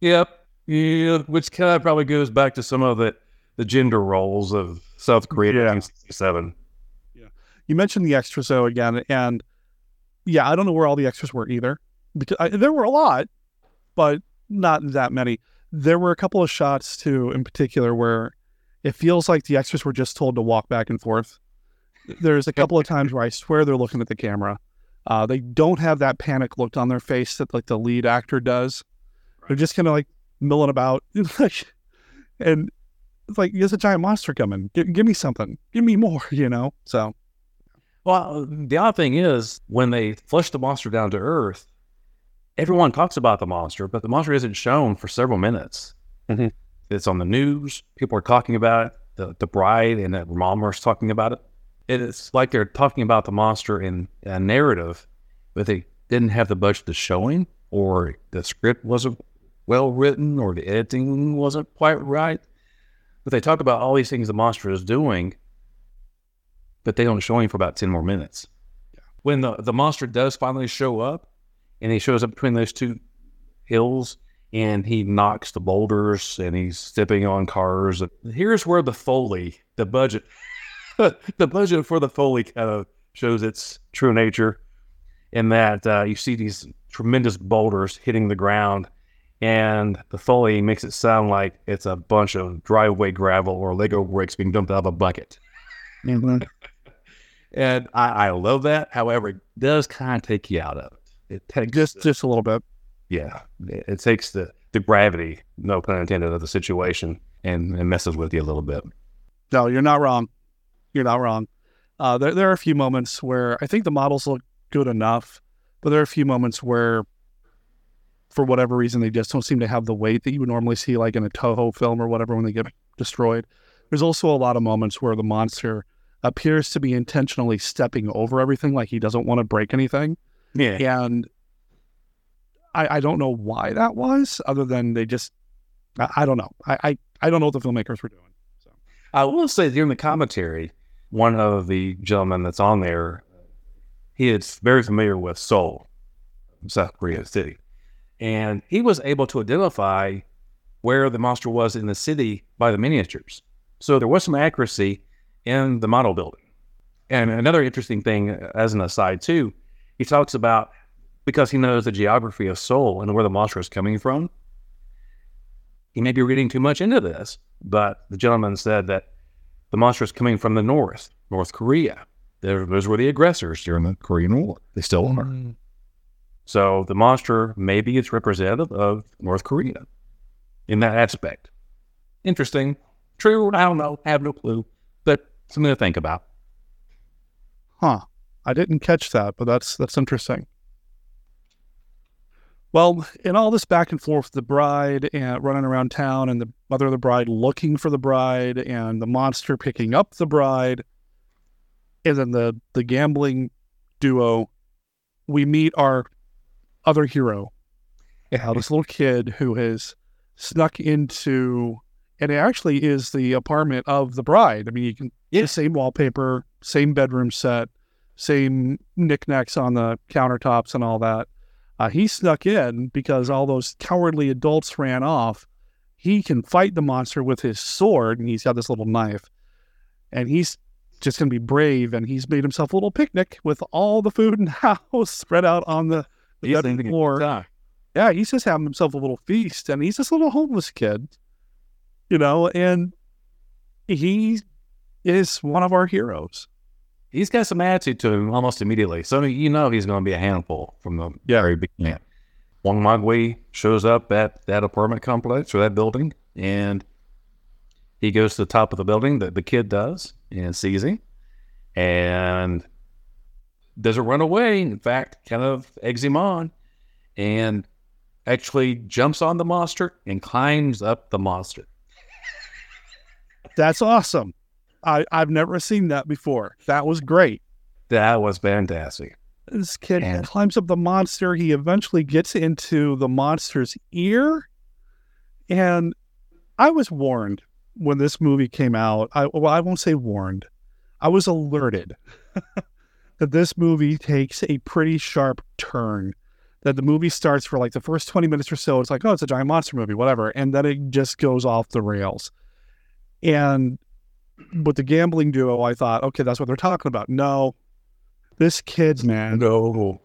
Yep. Yeah, which kind of probably goes back to some of the, the gender roles of South Korea in 1967. You mentioned the extras though again, and yeah, I don't know where all the extras were either. Because I, there were a lot, but not that many. There were a couple of shots too, in particular, where it feels like the extras were just told to walk back and forth. There's a couple of times where I swear they're looking at the camera. Uh, they don't have that panic look on their face that like the lead actor does. They're just kind of like milling about, like, and it's like there's a giant monster coming. Give, give me something. Give me more. You know. So Well, the odd thing is when they flush the monster down to Earth, everyone talks about the monster, but the monster isn't shown for several minutes. Mm-hmm. It's on the news. People are talking about it. The, the bride and the mom are talking about it. It's like they're talking about the monster in a narrative, but they didn't have the budget to show him, or the script wasn't well written, or the editing wasn't quite right. But they talk about all these things the monster is doing, but they don't show him for about 10 more minutes. When the, the monster does finally show up, and he shows up between those two hills, and he knocks the boulders, and he's stepping on cars. Here's where the Foley, the budget, the budget for the Foley kind of shows its true nature in that uh, you see these tremendous boulders hitting the ground, and the Foley makes it sound like it's a bunch of driveway gravel or Lego bricks being dumped out of a bucket. And I, I love that. However, it does kind of take you out of it. It takes just just a little bit. Yeah, it, it takes the the gravity, no pun intended, of the situation and, and messes with you a little bit. No, you're not wrong. You're not wrong. Uh, there, there are a few moments where I think the models look good enough, but there are a few moments where, for whatever reason, they just don't seem to have the weight that you would normally see, like in a Toho film or whatever, when they get destroyed. There's also a lot of moments where the monster appears to be intentionally stepping over everything, like he doesn't want to break anything. Yeah. And I, I don't know why that was, other than they just, I, I don't know. I, I, I don't know what the filmmakers were doing. So I will say during the commentary, one of the gentlemen that's on there, he is very familiar with Seoul, South Korea city, and he was able to identify where the monster was in the city by the miniatures. So there was some accuracy in the model building. And another interesting thing, uh, as an aside too, he talks about because he knows the geography of Seoul and where the monster is coming from. He may be reading too much into this, but the gentleman said that the monster is coming from the north, North Korea. They're- Those were the aggressors during the Korean War. They still are. Hmm. So the monster maybe it's representative of North Korea in that aspect. Interesting. True. I don't know. Have no clue. Something to think about. Huh. I didn't catch that, but that's that's interesting. Well, in all this back and forth, the bride and running around town, and the mother of the bride looking for the bride, and the monster picking up the bride, and then the the gambling duo, we meet our other hero, yeah, this little kid who has snuck into, and it actually is the apartment of the bride. I mean, you can the same wallpaper, same bedroom set, same knickknacks on the countertops and all that. Uh, he snuck in because all those cowardly adults ran off. He can fight the monster with his sword, and he's got this little knife. And he's just going to be brave, and he's made himself a little picnic with all the food in the house spread out on the, the bedroom floor. Yeah, he's just having himself a little feast, and he's this little homeless kid, you know, and he is one of our heroes. He's got some attitude to him almost immediately. So you know he's going to be a handful from the very beginning. Wangmagwi shows up at that apartment complex or that building, and he goes to the top of the building. that the kid does and sees him, and doesn't run away. In fact, kind of eggs him on, and actually jumps on the monster and climbs up the monster. That's awesome. I, I've never seen that before. That was great. That was fantastic. This kid climbs up the monster. He eventually gets into the monster's ear. And I was warned when this movie came out. I, well, I won't say warned, I was alerted that this movie takes a pretty sharp turn. That the movie starts for like the first 20 minutes or so. It's like, oh, it's a giant monster movie, whatever. And then it just goes off the rails. And with the gambling duo, I thought, okay, that's what they're talking about. No, this kid's man, no,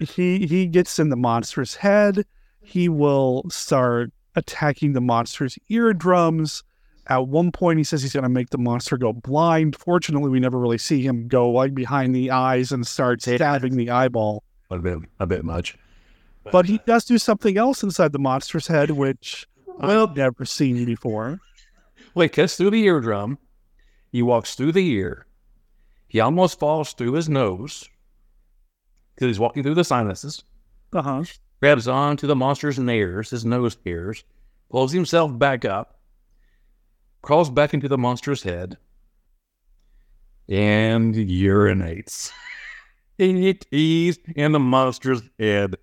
he he gets in the monster's head. He will start attacking the monster's eardrums. At one point, he says he's going to make the monster go blind. Fortunately, we never really see him go like behind the eyes and start stabbing the eyeball. A bit, a bit much. But he does do something else inside the monster's head, which I've never seen before. Well, he cuts through the eardrum. He walks through the ear. He almost falls through his nose because he's walking through the sinuses. Uh huh. Grabs onto the monster's nares, his nose hairs, pulls himself back up, crawls back into the monster's head, and urinates. it is in the monster's head.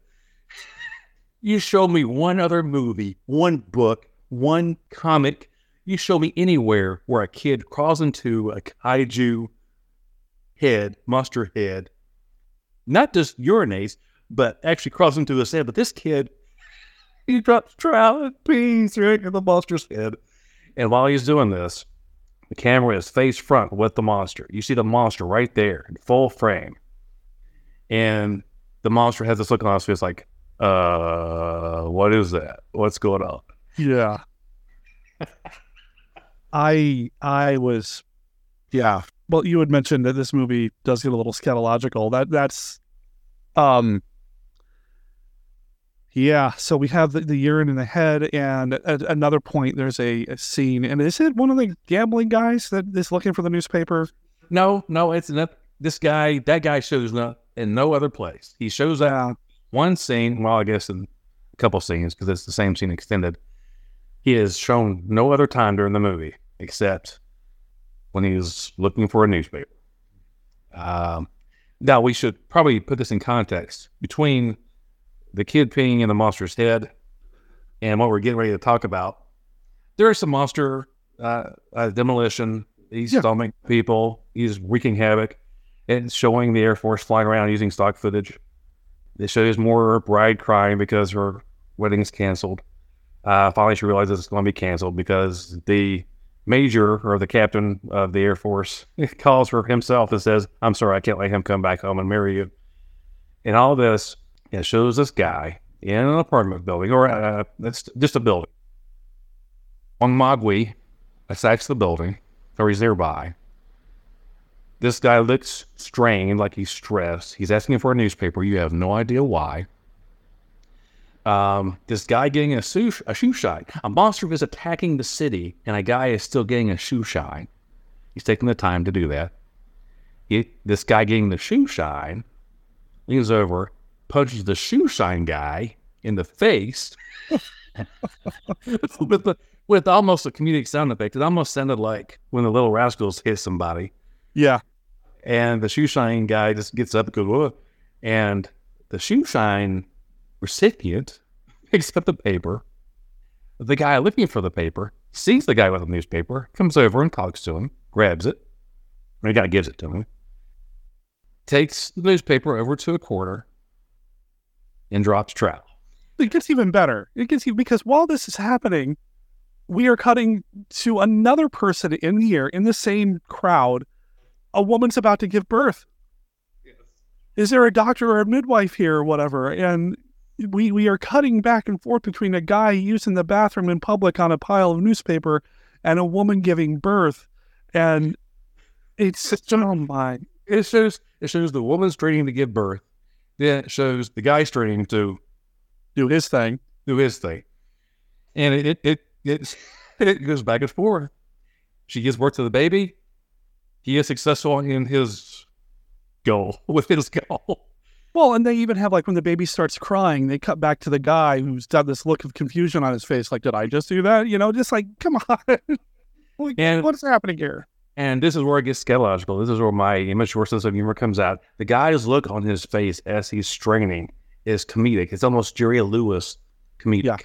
You show me one other movie, one book, one comic. You show me anywhere where a kid crawls into a kaiju head, monster head, not just urinates, but actually crawls into his head. But this kid, he drops trout and pees right into the monster's head. And while he's doing this, the camera is face front with the monster. You see the monster right there in full frame. And the monster has this look on his face like, uh, what is that? What's going on? Yeah. I I was yeah. Well, you had mentioned that this movie does get a little scatological. That that's um yeah, so we have the, the urine in the head, and at another point, there's a, a scene, and is it one of the gambling guys that is looking for the newspaper? No, no, it's not. This guy, that guy shows up in no other place. He shows up one scene, well, I guess in a couple scenes because it's the same scene extended. He is shown no other time during the movie except when he's looking for a newspaper. Um, now we should probably put this in context between the kid peeing in the monster's head and what we're getting ready to talk about. There is some monster uh, uh, demolition. He's stomaching people. He's wreaking havoc. It's showing the Air Force flying around using stock footage. It shows more bride crying because her wedding is canceled. Uh, finally, she realizes it's going to be canceled because the major or the captain of the Air Force calls for himself and says, I'm sorry, I can't let him come back home and marry you. And all this, it shows this guy in an apartment building, or uh, just a building. Wangmagwi attacks the building, or he's nearby. This guy looks strained, like he's stressed. He's asking for a newspaper. You have no idea why. Um, this guy getting a, shoe, a shoe shine. A monster is attacking the city, and a guy is still getting a shoe shine. He's taking the time to do that. He, this guy getting the shoe shine leans over, punches the shoe shine guy in the face with, the, with almost a comedic sound effect. It almost sounded like when the little rascals hit somebody. Yeah. And the shoe shine guy just gets up and goes, Whoa. and the shoe shine recipient picks up the paper. The guy looking for the paper sees the guy with the newspaper, comes over and talks to him, grabs it. The guy gives it to him, takes the newspaper over to a corner, and drops trowel. It gets even better. It gets even because while this is happening, we are cutting to another person in here in the same crowd. A woman's about to give birth. Yes. Is there a doctor or a midwife here or whatever? And we we are cutting back and forth between a guy using the bathroom in public on a pile of newspaper and a woman giving birth, and it's just oh my! It shows it shows the woman straining to give birth. Then it shows the guy straining to do his thing, do his thing, and it it it it, it goes back and forth. She gives birth to the baby. He is successful in his goal with his goal. Well, and they even have like when the baby starts crying, they cut back to the guy who's got this look of confusion on his face, like, "Did I just do that?" You know, just like, come on, like, and what's happening here? And this is where it gets scatological. This is where my immature sense of humor comes out. The guy's look on his face as he's straining is comedic. It's almost Jerry Lewis comedic. Yeah.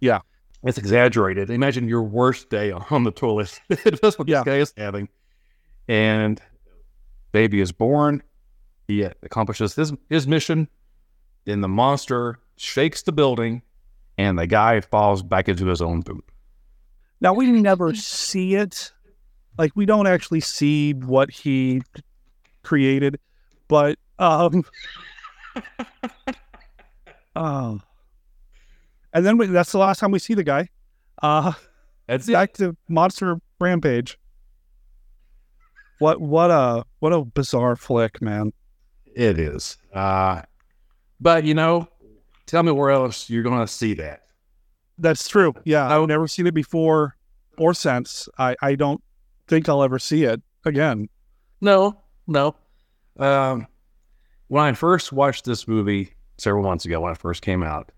Yeah. It's exaggerated. Imagine your worst day on the toilet. That's what this guy is having. And baby is born. He accomplishes his, his mission. Then the monster shakes the building and the guy falls back into his own boot. Now we never see it. Like we don't actually see what he created, but um Oh. And then we, that's the last time we see the guy. Uh that's back to Monster Rampage. What what a what a bizarre flick, man. It is. Uh but you know, tell me where else you're gonna see that. That's true. Yeah. I've never seen it before or since. I, I don't think I'll ever see it again. No, no. Um, when I first watched this movie several months ago, when it first came out,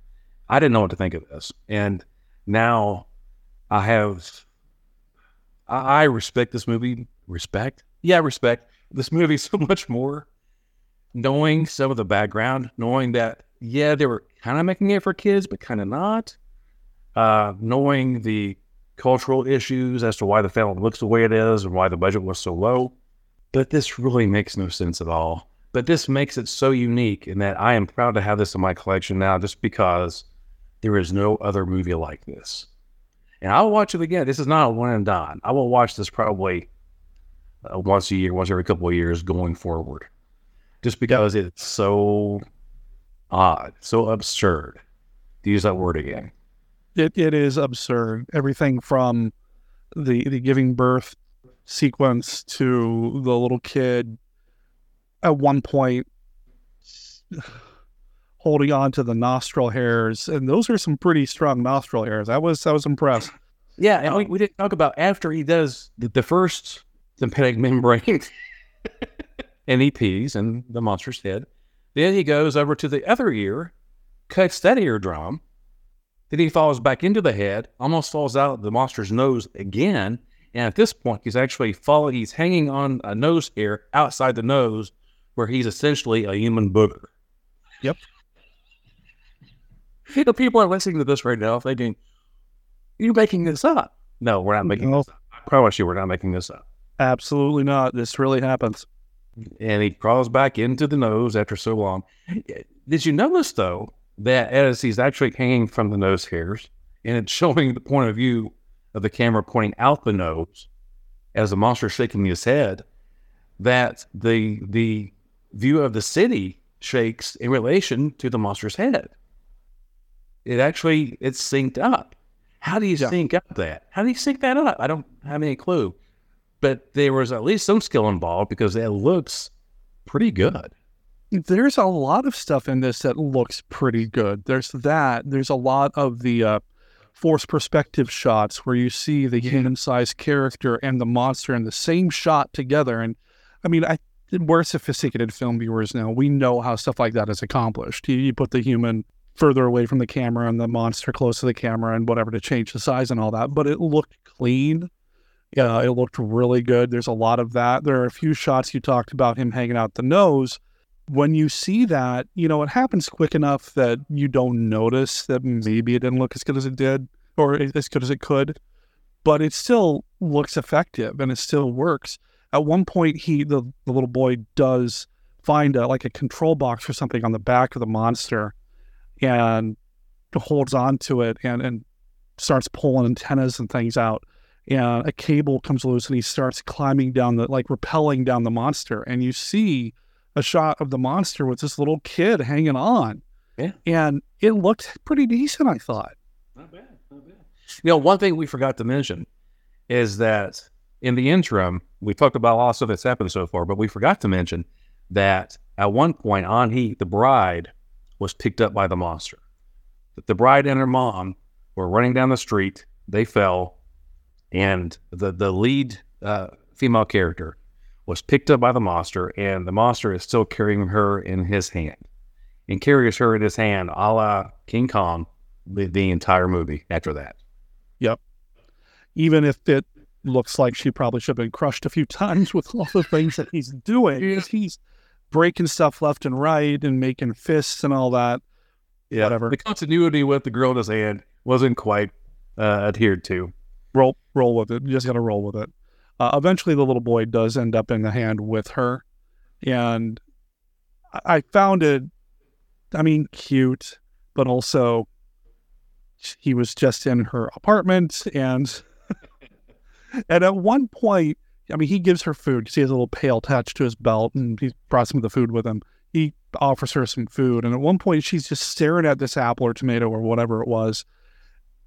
I didn't know what to think of this. And now I have, I, I respect this movie. Respect? Yeah, respect this movie so much more. Knowing some of the background, knowing that, yeah, they were kind of making it for kids, but kind of not. Uh, knowing the cultural issues as to why the film looks the way it is and why the budget was so low. But this really makes no sense at all. But this makes it so unique in that I am proud to have this in my collection now just because there is no other movie like this. And I'll watch it again. This is not a one and done. I will watch this probably uh, once a year, once every couple of years going forward, just because it's so odd, so absurd to use that word again. It it is absurd. Everything from the the giving birth sequence to the little kid at one point holding on to the nostril hairs, and those are some pretty strong nostril hairs. I was I was impressed. Yeah, and we, um, we didn't talk about after he does the, the first tympanic membrane and in the monster's head. Then he goes over to the other ear, cuts that eardrum. Then he falls back into the head, almost falls out of the monster's nose again. And at this point, he's actually falling, he's hanging on a nose hair outside the nose where he's essentially a human booger. Yep. You know, people are listening to this right now thinking, you're making this up. No, we're not making No. this up. I promise you, we're not making this up. Absolutely not. This really happens. And he crawls back into the nose after so long. Did you notice, though, that as he's actually hanging from the nose hairs, and it's showing the point of view of the camera pointing out the nose as the monster shaking his head, that the the view of the city shakes in relation to the monster's head. It actually it's synced up. How do you sync up that? How do you sync that up? I don't have any clue. But there was at least some skill involved because it looks pretty good. There's a lot of stuff in this that looks pretty good. There's that. There's a lot of the uh, forced perspective shots where you see the human-sized character and the monster in the same shot together. And I mean, I we're sophisticated film viewers now. We know how stuff like that is accomplished. You, you put the human further away from the camera and the monster close to the camera and whatever to change the size and all that. But it looked clean. Yeah, it looked really good. There's a lot of that. There are a few shots you talked about him hanging out the nose. When you see that, you know, it happens quick enough that you don't notice that maybe it didn't look as good as it did or as good as it could, but it still looks effective and it still works. At one point, he, the, the little boy, does find a, like a control box or something on the back of the monster and holds on to it and, and starts pulling antennas and things out and a cable comes loose and he starts climbing down the like rappelling down the monster and you see a shot of the monster with this little kid hanging on yeah and it looked pretty decent i thought Not bad. Not bad. You know, one thing we forgot to mention is that in the interim, we talked about all the stuff that's happened so far, but we forgot to mention that at one point, on Heat, the bride was picked up by the monster. The bride and her mom were running down the street. They fell, and the the lead uh, female character was picked up by the monster, and the monster is still carrying her in his hand, and carries her in his hand, a la King Kong, the, the entire movie. After that, Yep. Even if it looks like she probably should have been crushed a few times with all the things that he's doing. He's breaking stuff left and right and making fists and all that. Yeah, Whatever. The continuity with the girl in his hand wasn't quite uh, adhered to. Roll, roll with it. You just got to roll with it. Uh, eventually, the little boy does end up in the hand with her, and I, found it. I mean, cute, but also he was just in her apartment, and and at one point, I mean, he gives her food because he has a little pail attached to his belt, and he brought some of the food with him. He offers her some food, and at one point, she's just staring at this apple or tomato or whatever it was,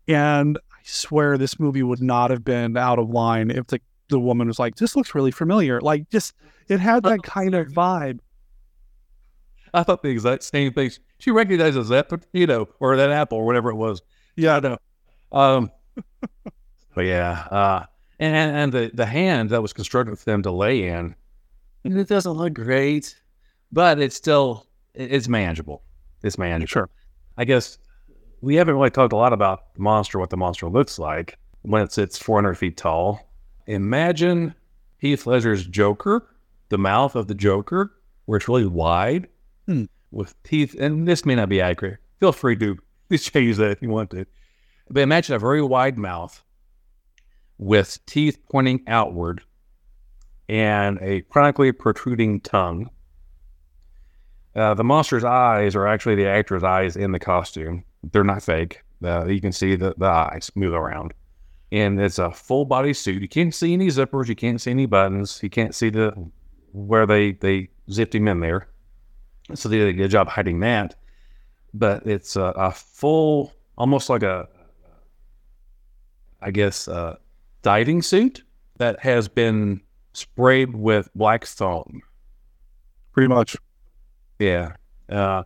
and swear this movie would not have been out of line if the the woman was like, "This looks really familiar." Like, just it had that kind of vibe. I thought the exact same thing. She recognizes that potato or that apple or whatever it was. Yeah, I know. Um, but yeah, uh, and and the the hand that was constructed for them to lay in, it doesn't look great, but it's still it's manageable. It's manageable. Sure. I guess we haven't really talked a lot about the monster, what the monster looks like when it's it's 400 feet tall. Imagine Heath Ledger's Joker, the mouth of the Joker, where it's really wide Hmm. with teeth. And this may not be accurate. Feel free to change that if you want to. But imagine a very wide mouth with teeth pointing outward and a chronically protruding tongue. Uh, the monster's eyes are actually the actor's eyes in the costume. They're not fake. Uh, you can see the, the eyes move around. And it's a full body suit. You can't see any zippers. You can't see any buttons. You can't see the where they, they zipped him in there. So they did a good job hiding that. But it's a, a full, almost like a, I guess, uh, diving suit that has been sprayed with black foam. Pretty much. Yeah. Uh,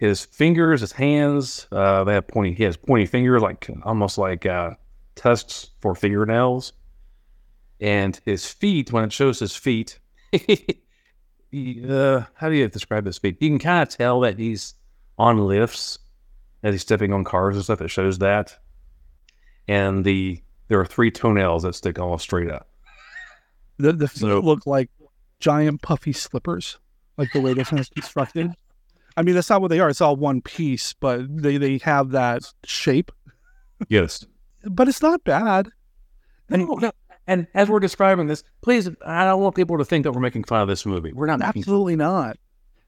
his fingers, his hands, uh, they have pointy. He has pointy fingers, like almost like uh, tusks for fingernails. And his feet, when it shows his feet, he, uh, how do you describe his feet? You can kind of tell that he's on lifts as he's stepping on cars and stuff. It shows that. And the there are three toenails that stick almost straight up. The the feet look like giant puffy slippers, like the way this one's constructed. I mean, that's not what they are. It's all one piece, but they they have that shape. Yes. But it's not bad. And, and as we're describing this, please, I don't want people to think that we're making fun of this movie. We're not making Absolutely not.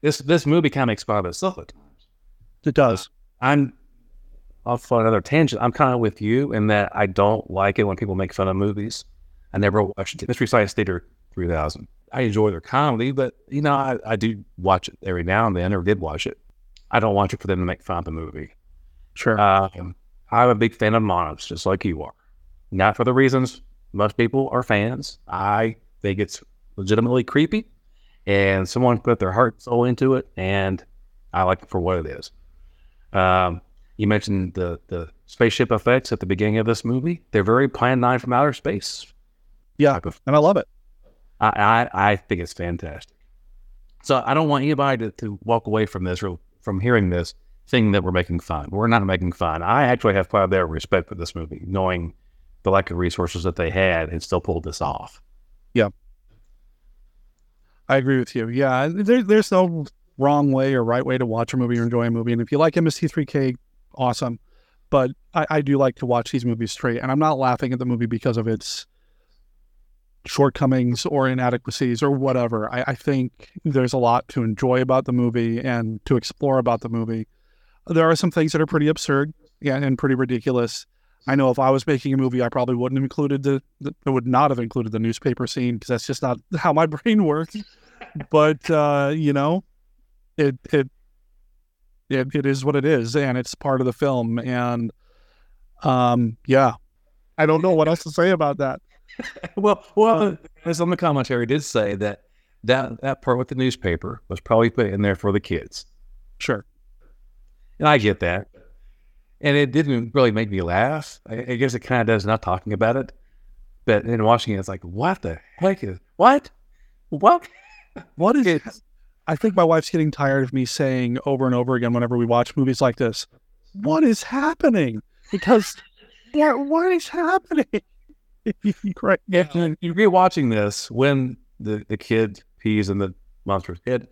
this. This movie kind of makes fun of itself at times. It does. Uh, I'm off on another tangent. I'm kind of with you in that I don't like it when people make fun of movies. I never watched Mystery Science Theater 3000. I enjoy their comedy, but you know, I, I do watch it every now and then, or did watch it. I don't watch it for them to make fun of the movie. Sure. Um, I'm a big fan of Monarchs, just like you are. Not for the reasons most people are fans. I think it's legitimately creepy, and someone put their heart and soul into it, and I like it for what it is. Um, you mentioned the the spaceship effects at the beginning of this movie. They're very Plan Nine from outer space. Yeah, and I love it. I, I, I think it's fantastic. So I don't want anybody to, to walk away from this or from hearing this thinking that we're making fun. We're not making fun. I actually have quite a bit of respect for this movie, knowing the lack of resources that they had and still pulled this off. Yeah. I agree with you. Yeah, there, there's no wrong way or right way to watch a movie or enjoy a movie. And if you like MST3K, awesome. But I, I do like to watch these movies straight. And I'm not laughing at the movie because of its shortcomings or inadequacies or whatever. I, I think there's a lot to enjoy about the movie and to explore about the movie. There are some things that are pretty absurd yeah, and pretty ridiculous. I know if I was making a movie, I probably wouldn't have included the, the I would not have included the newspaper scene because that's just not how my brain works. but uh, you know, it, it it it is what it is, and it's part of the film. And um, yeah, I don't know what else to say about that. Well, well, uh, as on the commentary did say that that that part with the newspaper was probably put in there for the kids. Sure. And I get that. And it didn't really make me laugh. I, I guess it kind of does not talking about it. But in watching it, it's like, what the heck is what? What? What is I think my wife's getting tired of me saying over and over again whenever we watch movies like this, what is happening? Because what what is happening? right. Yeah. And you rewatching this when the, the kid pees in the monster's head,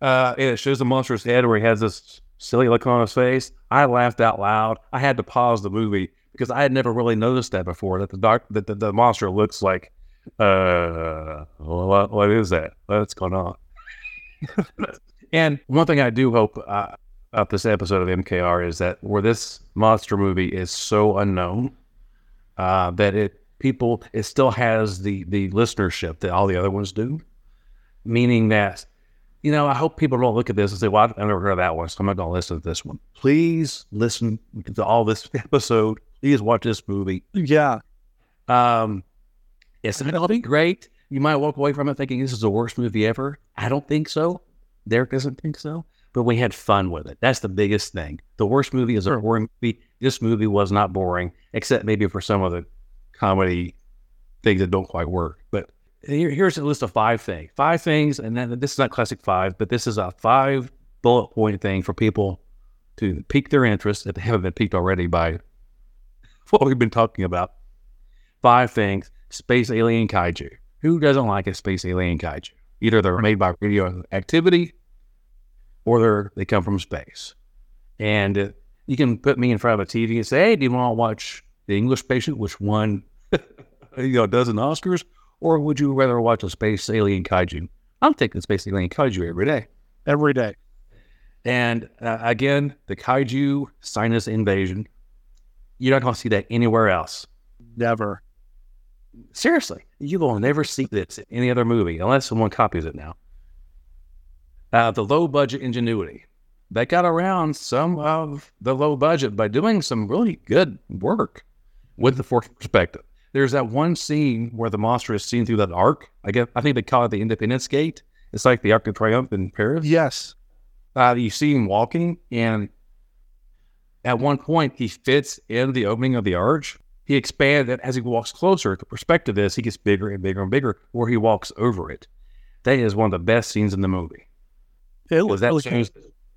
uh, and it shows the monster's head where he has this silly look on his face. I laughed out loud. I had to pause the movie because I had never really noticed that before. That the dark that the, the monster looks like, uh, what, what is that? What's going on? and one thing I do hope uh, of this episode of MKR is that where this monster movie is so unknown uh, that it people it still has the the listenership that all the other ones do, meaning that you know I hope people don't look at this and say, "Well, I've never heard of that one, so I'm not going to listen to this one." Please listen to all this episode. Please watch this movie. Yeah. Um, it's not be great. You might walk away from it thinking this is the worst movie ever. I don't think so. Derek doesn't think so. But we had fun with it. That's the biggest thing. The worst movie is a boring movie. This movie was not boring, except maybe for some of the comedy things that don't quite work. But here, here's a list of five things. Five things, and then this is not classic five, but this is a five bullet point thing for people to pique their interest if they haven't been piqued already by what we've been talking about. Five things: space alien kaiju. Who doesn't like a space alien kaiju? Either they're made by radioactivity, or they're they come from space. And you can put me in front of a TV and say, "Hey, do you want to watch The English Patient, which won you know a dozen Oscars, or would you rather watch a space alien kaiju?" I'm taking space alien kaiju every day. Every day. And uh, again, the kaiju sinus invasion. You're not going to see that anywhere else. Never. Seriously, you will never see this in any other movie unless someone copies it now. Uh, the low budget ingenuity. They got around some of the low budget by doing some really good work with the forced perspective. There's that one scene where the monster is seen through that arc. I guess I think they call it the Independence Gate. It's like the Arc de Triomphe in Paris. Yes. Uh, you see him walking, and at one point he fits in the opening of the arch. He expands it as he walks closer. The perspective is he gets bigger and bigger and bigger where he walks over it. That is one of the best scenes in the movie. It was that shows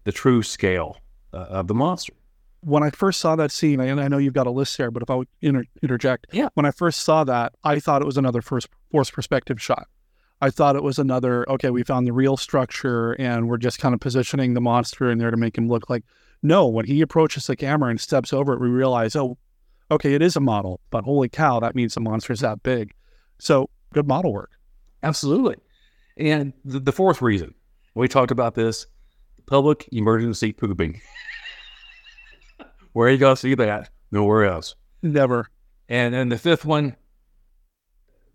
the true scale uh, of the monster. When I first saw that scene, and I know you've got a list there, but if I would inter- interject, yeah. When I first saw that, I thought it was another first force perspective shot. I thought it was another. Okay, we found the real structure, and we're just kind of positioning the monster in there to make him look like. No, when he approaches the camera and steps over it, we realize, oh, okay, it is a model, but holy cow, that means the monster is that big. So good model work. Absolutely. And the, the fourth reason we talked about this public emergency pooping. Where are you going to see that? Nowhere else. Never. And then the fifth one,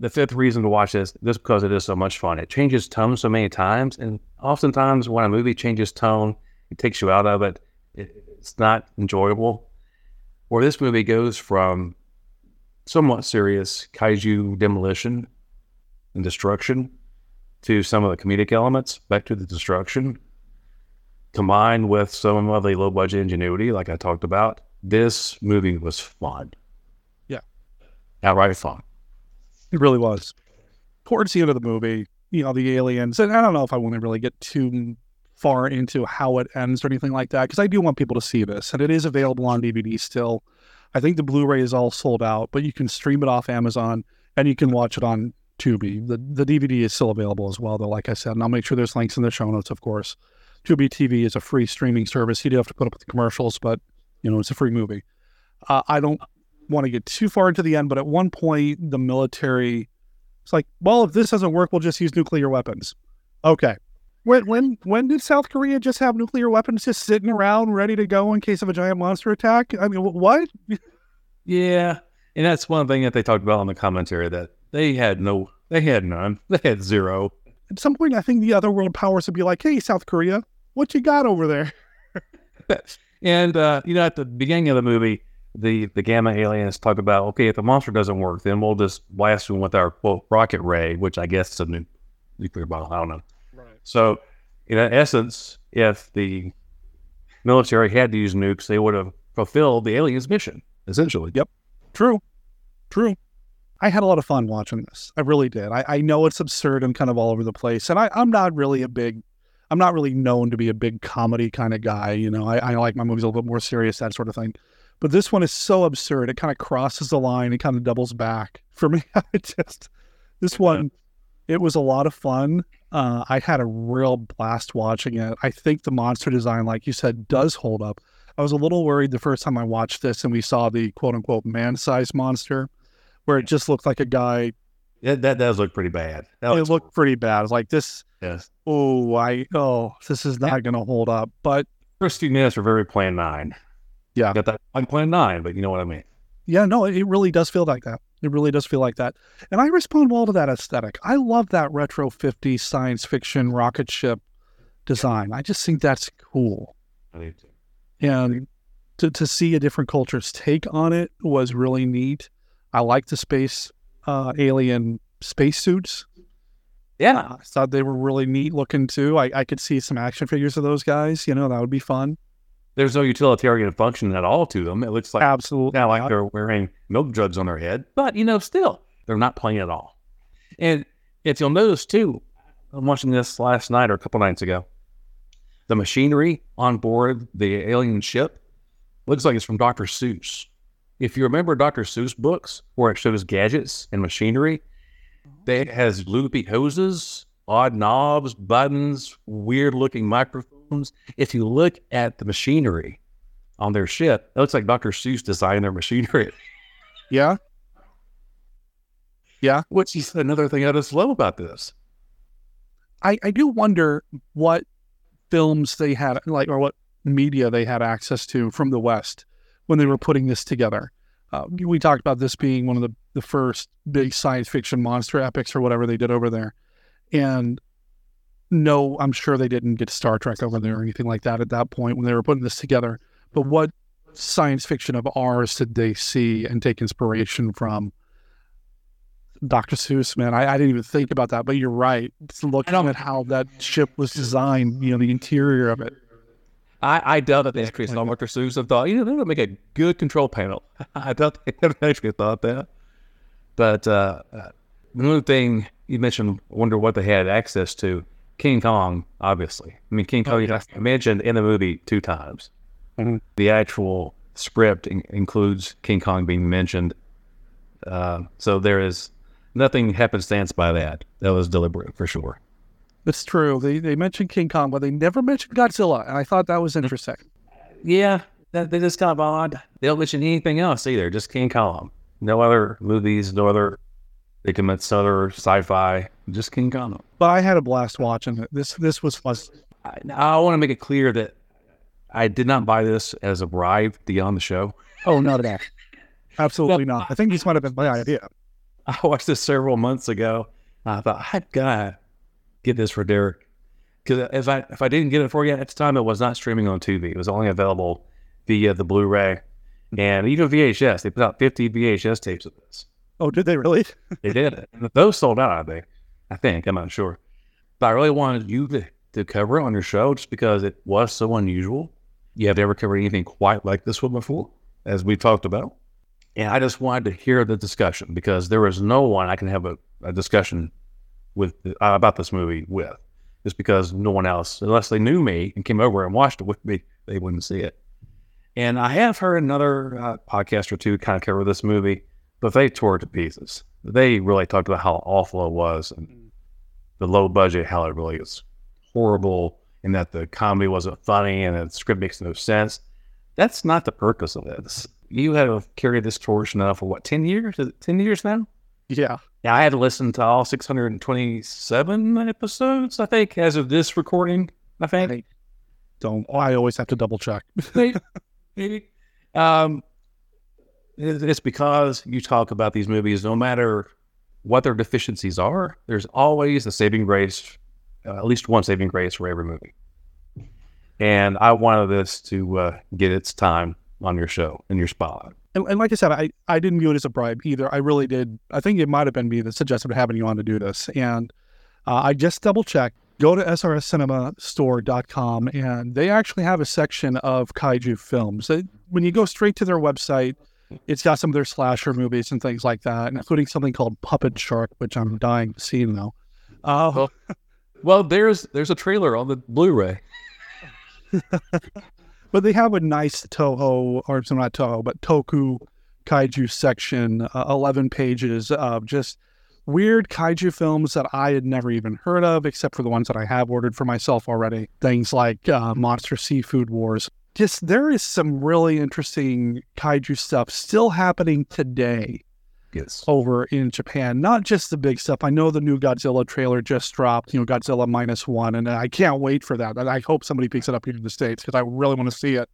the fifth reason to watch this, just because it is so much fun. It changes tone so many times. And oftentimes when a movie changes tone, it takes you out of it. it it's not enjoyable. Where this movie goes from somewhat serious kaiju demolition and destruction to some of the comedic elements, back to the destruction, combined with some of the low budget ingenuity, like I talked about, this movie was fun. Yeah. Outright fun. It really was. Towards the end of the movie, you know, the aliens, and I don't know if I want to really get too far into how it ends or anything like that, because I do want people to see this, and it is available on DVD still. I think the Blu ray is all sold out, but you can stream it off Amazon and you can watch it on Tubi. The the DVD is still available as well, though, like I said, and I'll make sure there's links in the show notes, of course. Tubi TV is a free streaming service. You do have to put up with the commercials, but you know it's a free movie. Uh, I don't want to get too far into the end, but at one point the military it's like, well, if this doesn't work, we'll just use nuclear weapons. Okay. When when when did South Korea just have nuclear weapons just sitting around ready to go in case of a giant monster attack? I mean, what? Yeah, and that's one thing that they talked about in the commentary that they had no, they had none, they had zero. At some point, I think the other world powers would be like, "Hey, South Korea, what you got over there?" and uh, you know, at the beginning of the movie, the the gamma aliens talk about, okay, if the monster doesn't work, then we'll just blast them with our quote rocket ray, which I guess is a nu- nuclear bomb. I don't know. Right. So, in essence, if the military had to use nukes, they would have fulfilled the aliens' mission, essentially. Yep. True. True. I had a lot of fun watching this. I really did. I, I know it's absurd and kind of all over the place. And I, I'm not really a big, I'm not really known to be a big comedy kind of guy. You know, I, I like my movies a little bit more serious, that sort of thing. But this one is so absurd. It kind of crosses the line. It kind of doubles back. For me, I just this one, it was a lot of fun. Uh, I had a real blast watching it. I think the monster design, like you said, does hold up. I was a little worried the first time I watched this and we saw the quote unquote man sized monster, where it just looked like a guy. That, that does look pretty bad. That it looked pretty bad. It's like this. Yes. Oh, I oh, this is not going to hold up. But first few minutes were very Plan Nine. Yeah, got that like Plan Nine, but you know what I mean. Yeah, no, it really does feel like that. It really does feel like that. And I respond well to that aesthetic. I love that retro 50s science fiction rocket ship design. I just think that's cool. I do too. And to, to see a different culture's take on it was really neat. I like the space uh, alien spacesuits. Yeah. I thought they were really neat looking too. I, I could see some action figures of those guys. You know, that would be fun. There's no utilitarian function at all to them. It looks like absolutely now like they're wearing milk jugs on their head, but you know, still they're not playing at all. And if you'll notice too, I'm watching this last night or a couple nights ago. The machinery on board the alien ship looks like it's from Dr. Seuss. If you remember Dr. Seuss books where it shows gadgets and machinery, that oh. has loopy hoses, odd knobs, buttons, weird looking microphones. If you look at the machinery on their ship, it looks like Dr. Seuss designed their machinery. Yeah. Yeah. Which is another thing I just love about this. I, I do wonder what films they had, like, or what media they had access to from the West when they were putting this together. Uh, we talked about this being one of the, the first big science fiction monster epics or whatever they did over there. And no, I'm sure they didn't get Star Trek over there or anything like that at that point when they were putting this together. But what science fiction of ours did they see and take inspiration from? Dr. Seuss, man, I, I didn't even think about that, but you're right. Just looking at how that ship was designed, you know, the interior of it. I, I doubt that they actually Dr. Seuss and thought, you know, they would make a good control panel. I doubt they actually thought that. But uh, uh, another thing you mentioned, wonder what they had access to. King Kong, obviously. I mean, King Kong, oh, yeah. mentioned in the movie two times. Mm-hmm. The actual script in- includes King Kong being mentioned. Uh, so there is nothing happenstance by that. That was deliberate for sure. That's true. They they mentioned King Kong, but they never mentioned Godzilla, and I thought that was mm-hmm. interesting. Yeah, that, they just kind of odd. They don't mention anything else either. Just King Kong. No other movies, no other they commit other sci-fi. Just King Kong. But I had a blast watching it. This this was fun. I, I want to make it clear that I did not buy this as a bribe to get on the show. Oh, not at all. Absolutely not. I think this might have been my idea. I watched this several months ago. I thought I gotta get this for Derek because if I if I didn't get it for you at the time, it was not streaming on TV. It was only available via the Blu-ray hmm. and even VHS. They put out 50 VHS tapes of this. Oh, did they really? they did. And those sold out, I think. I think I'm not sure, but I really wanted you to, to cover it on your show just because it was so unusual. You have ever covered anything quite like this one before, as we talked about. And I just wanted to hear the discussion because there is no one I can have a, a discussion with uh, about this movie with, just because no one else, unless they knew me and came over and watched it with me, they wouldn't see it. And I have heard another uh, podcast or two kind of cover this movie, but they tore it to pieces. They really talked about how awful it was and the low budget, how it really is horrible, and that the comedy wasn't funny and the script makes no sense. That's not the purpose of this you have carried this torch now for what, 10 years? 10 years now? Yeah. Yeah, I had to listen to all 627 episodes, I think, as of this recording, I think. I don't, I always have to double check. Maybe. Um, it's because you talk about these movies, no matter what their deficiencies are, there's always a saving grace, uh, at least one saving grace for every movie. And I wanted this to uh, get its time on your show in your spot. And, and, like I said, I, I didn't view it as a bribe either. I really did. I think it might have been me that suggested having you on to do this. And uh, I just double checked. Go to srscinemastore.com and they actually have a section of kaiju films. They, when you go straight to their website, it's got some of their slasher movies and things like that, including something called Puppet Shark, which I'm dying to see now. Uh, well, well, there's there's a trailer on the Blu-ray. but they have a nice Toho, or it's not Toho, but Toku kaiju section, uh, 11 pages of just weird kaiju films that I had never even heard of, except for the ones that I have ordered for myself already. Things like uh, Monster Seafood Wars. Just there is some really interesting kaiju stuff still happening today Yes. over in Japan. Not just the big stuff. I know the new Godzilla trailer just dropped, you know, Godzilla minus one, and I can't wait for that. And I hope somebody picks it up here in the States because I really want to see it.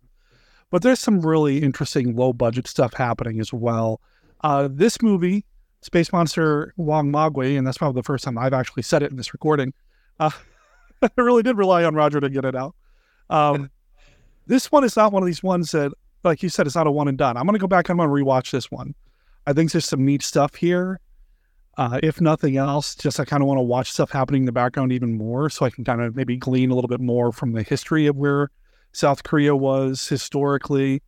But there's some really interesting low budget stuff happening as well. Uh, this movie, Space Monster Wangmagwi, and that's probably the first time I've actually said it in this recording. Uh, I really did rely on Roger to get it out. Um, this one is not one of these ones that, like you said, it's not a one and done. I'm going to go back and I'm going to rewatch this one. I think there's some neat stuff here. Uh, if nothing else, just I kind of want to watch stuff happening in the background even more so I can kind of maybe glean a little bit more from the history of where South Korea was historically.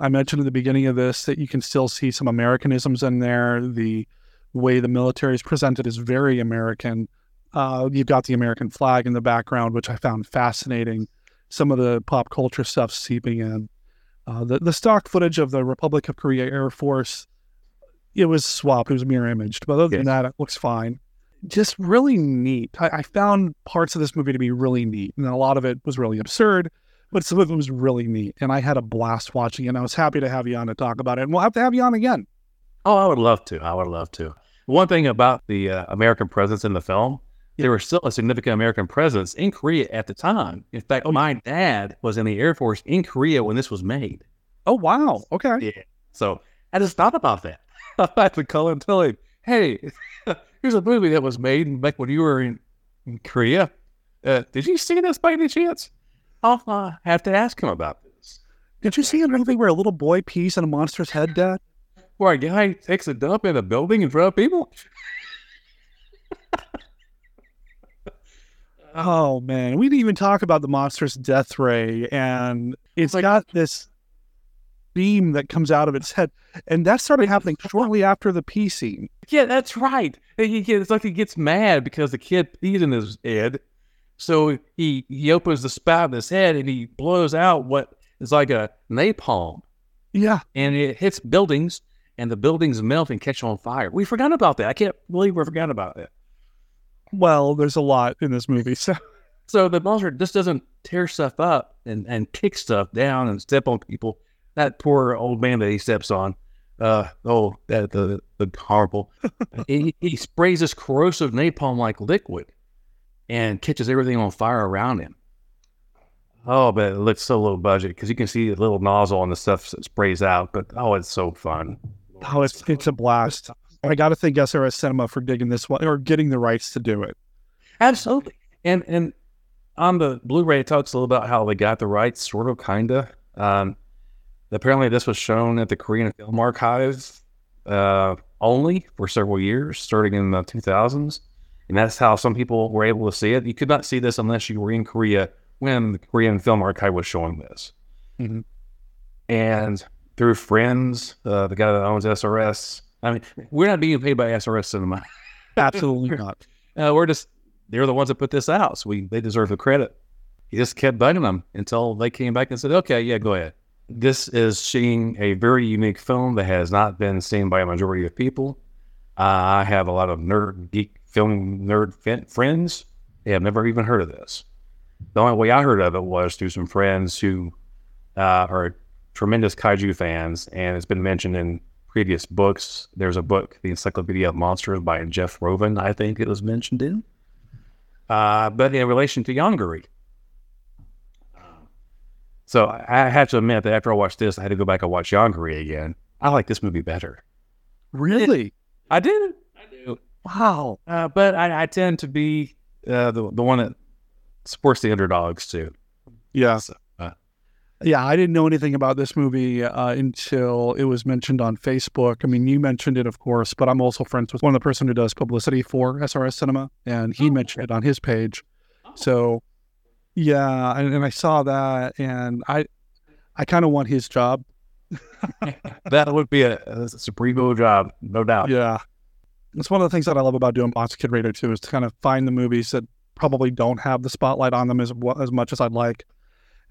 I mentioned at the beginning of this that you can still see some Americanisms in there. The way the military is presented is very American. Uh, you've got the American flag in the background, which I found fascinating. Some of the pop culture stuff seeping in. Uh, the, the stock footage of the Republic of Korea Air Force, it was swapped. It was mirror imaged. But other than that, it looks fine. Just really neat. I, I found parts of this movie to be really neat. And a lot of it was really absurd, but some of it was really neat. And I had a blast watching it. And I was happy to have you on to talk about it. And we'll have to have you on again. Oh, I would love to. I would love to. One thing about the uh, American presence in the film, there was still a significant American presence in Korea at the time. In fact, oh, my dad was in the Air Force in Korea when this was made. Oh, wow. Okay. Yeah. So I just thought about that. I had to call and tell him, hey, here's a movie that was made back when you were in, in Korea. Uh, did you see this by any chance? I'll uh, have to ask him about this. Did you see a movie where a little boy pees in a monster's head, Dad? Where a guy takes a dump in a building in front of people? Oh man, we didn't even talk about the monster's death ray, and it's got this beam that comes out of its head, and that started happening shortly after the pee scene. Yeah, that's right. It's like he gets mad because the kid peed in his head. So he, he opens the spout in his head and he blows out what is like a napalm. Yeah. And it hits buildings and the buildings melt and catch on fire. We forgot about that. I can't believe we forgot about that. Well, there's a lot in this movie. So So the monster just doesn't tear stuff up and, and kick stuff down and step on people. That poor old man that he steps on. Uh oh, that the the horrible. he, he sprays this corrosive napalm like liquid and catches everything on fire around him. Oh, but it looks so low budget because you can see the little nozzle and the stuff that sprays out. But oh, it's so fun. oh, it's it's a blast. I got to thank SRS Cinema for digging this one or getting the rights to do it. Absolutely. And and on the Blu-ray, it talks a little about how they got the rights, sort of, kinda. Um, apparently, this was shown at the Korean Film Archive uh, only for several years, starting in the 2000s, and that's how some people were able to see it. You could not see this unless you were in Korea when the Korean Film Archive was showing this. Mhm. And through friends, uh, the guy that owns SRS. I mean, we're not being paid by SRS Cinema. Absolutely not. Uh, we're just they're the ones that put this out, so we they deserve the credit. He just kept bugging them until they came back and said, "Okay, yeah, go ahead." This is seeing a very unique film that has not been seen by a majority of people. Uh, I have a lot of nerd geek film nerd fin- friends. They have never even heard of this. The only way I heard of it was through some friends who uh, are tremendous kaiju fans, and it's been mentioned in previous books. There's a book, The Encyclopedia of Monsters by Jeff Rovin, I think it was mentioned in. Uh, but in relation to Yongary. So I I have to admit that after I watched this, I had to go back and watch Yongary again. I like this movie better. Really? I do. I do. Wow. Uh, but I, I tend to be uh, the the one that supports the underdogs too. Yeah. uh, Yeah, I didn't know anything about this movie uh, until it was mentioned on Facebook. I mean, you mentioned it, of course, but I'm also friends with one of the person who does publicity for SRS Cinema, and he mentioned it on his page. So, yeah, and, and I saw that, and I, I kind of want his job. that would be a, a supremo job, no doubt. Yeah, it's one of the things that I love about doing Monster Kid Radio too, is to kind of find the movies that probably don't have the spotlight on them as as much as I'd like,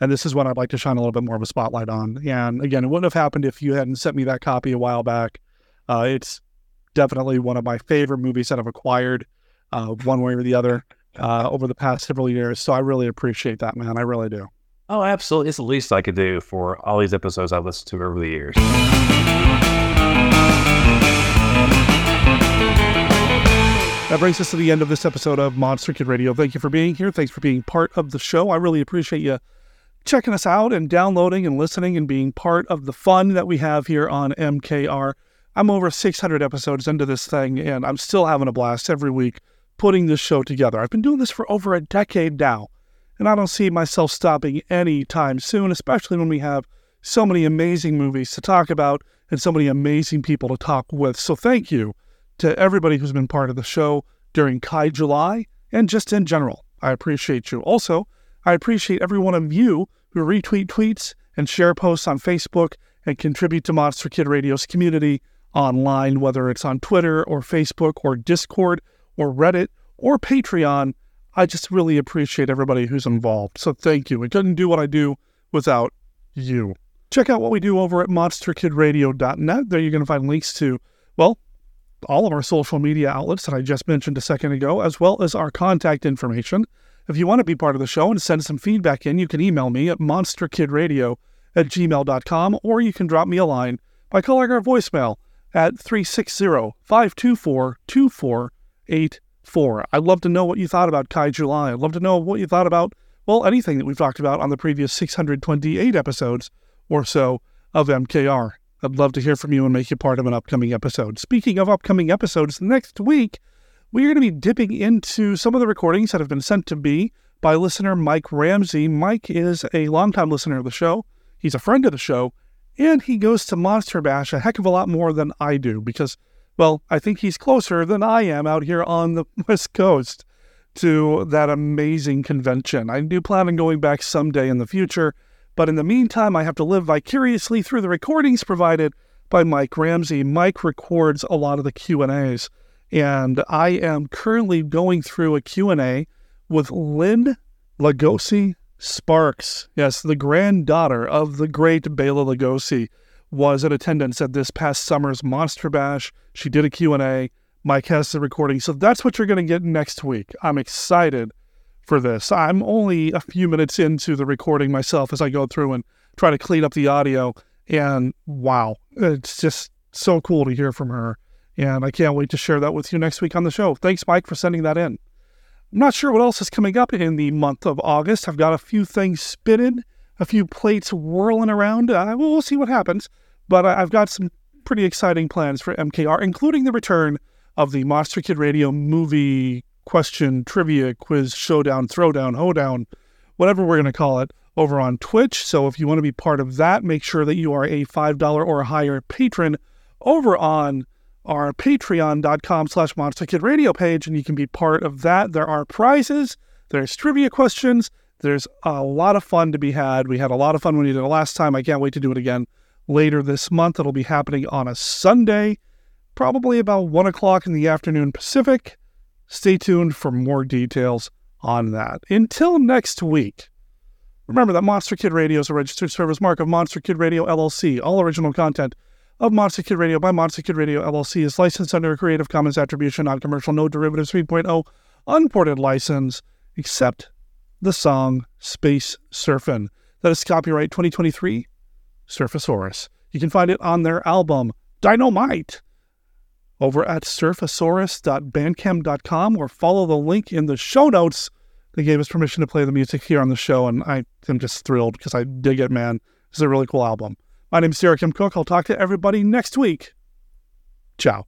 And this is what I'd like to shine a little bit more of a spotlight on. And again, it wouldn't have happened if you hadn't sent me that copy a while back. Uh, it's definitely one of my favorite movies that I've acquired, uh, one way or the other, uh, over the past several years. So I really appreciate that, man. I really do. Oh, absolutely. It's the least I could do for all these episodes I've listened to over the years. That brings us to the end of this episode of Monster Kid Radio. Thank you for being here. Thanks for being part of the show. I really appreciate you checking us out and downloading and listening and being part of the fun that we have here on MKR. I'm over 600 episodes into this thing, and I'm still having a blast every week putting this show together. I've been doing this for over a decade now, and I don't see myself stopping anytime soon, especially when we have so many amazing movies to talk about and so many amazing people to talk with. So thank you to everybody who's been part of the show during Kaijuly and just in general. I appreciate you. Also, I appreciate every one of you who retweet tweets and share posts on Facebook and contribute to Monster Kid Radio's community online, whether it's on Twitter or Facebook or Discord or Reddit or Patreon. I just really appreciate everybody who's involved. So thank you. I couldn't do what I do without you. Check out what we do over at monsterkidradio.net. There you're going to find links to, well, all of our social media outlets that I just mentioned a second ago, as well as our contact information. If you want to be part of the show and send some feedback in, you can email me at monsterkidradio at gmail.com or you can drop me a line by calling our voicemail at 360 524 2484. I'd love to know what you thought about Kaijuly. I'd love to know what you thought about, well, anything that we've talked about on the previous 628 episodes or so of MKR. I'd love to hear from you and make you part of an upcoming episode. Speaking of upcoming episodes, next week we are going to be dipping into some of the recordings that have been sent to me by listener Mike Ramsey. Mike is a longtime listener of the show. He's a friend of the show, and he goes to Monster Bash a heck of a lot more than I do because, well, I think he's closer than I am out here on the West Coast to that amazing convention. I do plan on going back someday in the future, but in the meantime, I have to live vicariously through the recordings provided by Mike Ramsey. Mike records a lot of the Q&As, and I am currently going through a Q&A with Lynne Lugosi Sparks. Yes, the granddaughter of the great Bela Lugosi was in attendance at this past summer's Monster Bash. She did a Q&A. Mike has the recording. So that's what you're going to get next week. I'm excited for this. I'm only a few minutes into the recording myself as I go through and try to clean up the audio. And wow, it's just so cool to hear from her. And I can't wait to share that with you next week on the show. Thanks, Mike, for sending that in. I'm not sure what else is coming up in the month of August. I've got a few things spinning, a few plates whirling around. Uh, we'll see what happens. But I've got some pretty exciting plans for MKR, including the return of the Monster Kid Radio movie question, trivia, quiz, showdown, throwdown, hoedown, whatever we're going to call it, over on Twitch. So if you want to be part of that, make sure that you are a $5 or higher patron over on our patreon.com slash monster kid radio page, and you can be part of that. There are prizes, there's trivia questions, there's a lot of fun to be had. We had a lot of fun when we did it last time. I can't wait to do it again later this month. It'll be happening on a Sunday, probably about 1 o'clock in the afternoon Pacific. Stay tuned for more details on that. Until next week, remember that Monster Kid Radio is a registered service mark of Monster Kid Radio LLC. All original content of Monster Kid Radio by Monster Kid Radio LLC is licensed under a Creative Commons Attribution, Non Commercial, No Derivatives 3.0 unported license, except the song Space Surfin'. That is copyright 2023 Surfasaurus. You can find it on their album Dynamite over at surfasaurus.bandcamp.com or follow the link in the show notes. They gave us permission to play the music here on the show, and I am just thrilled because I dig it, man. It's a really cool album. My name is Derek M. Koch. I'll talk to everybody next week. Ciao.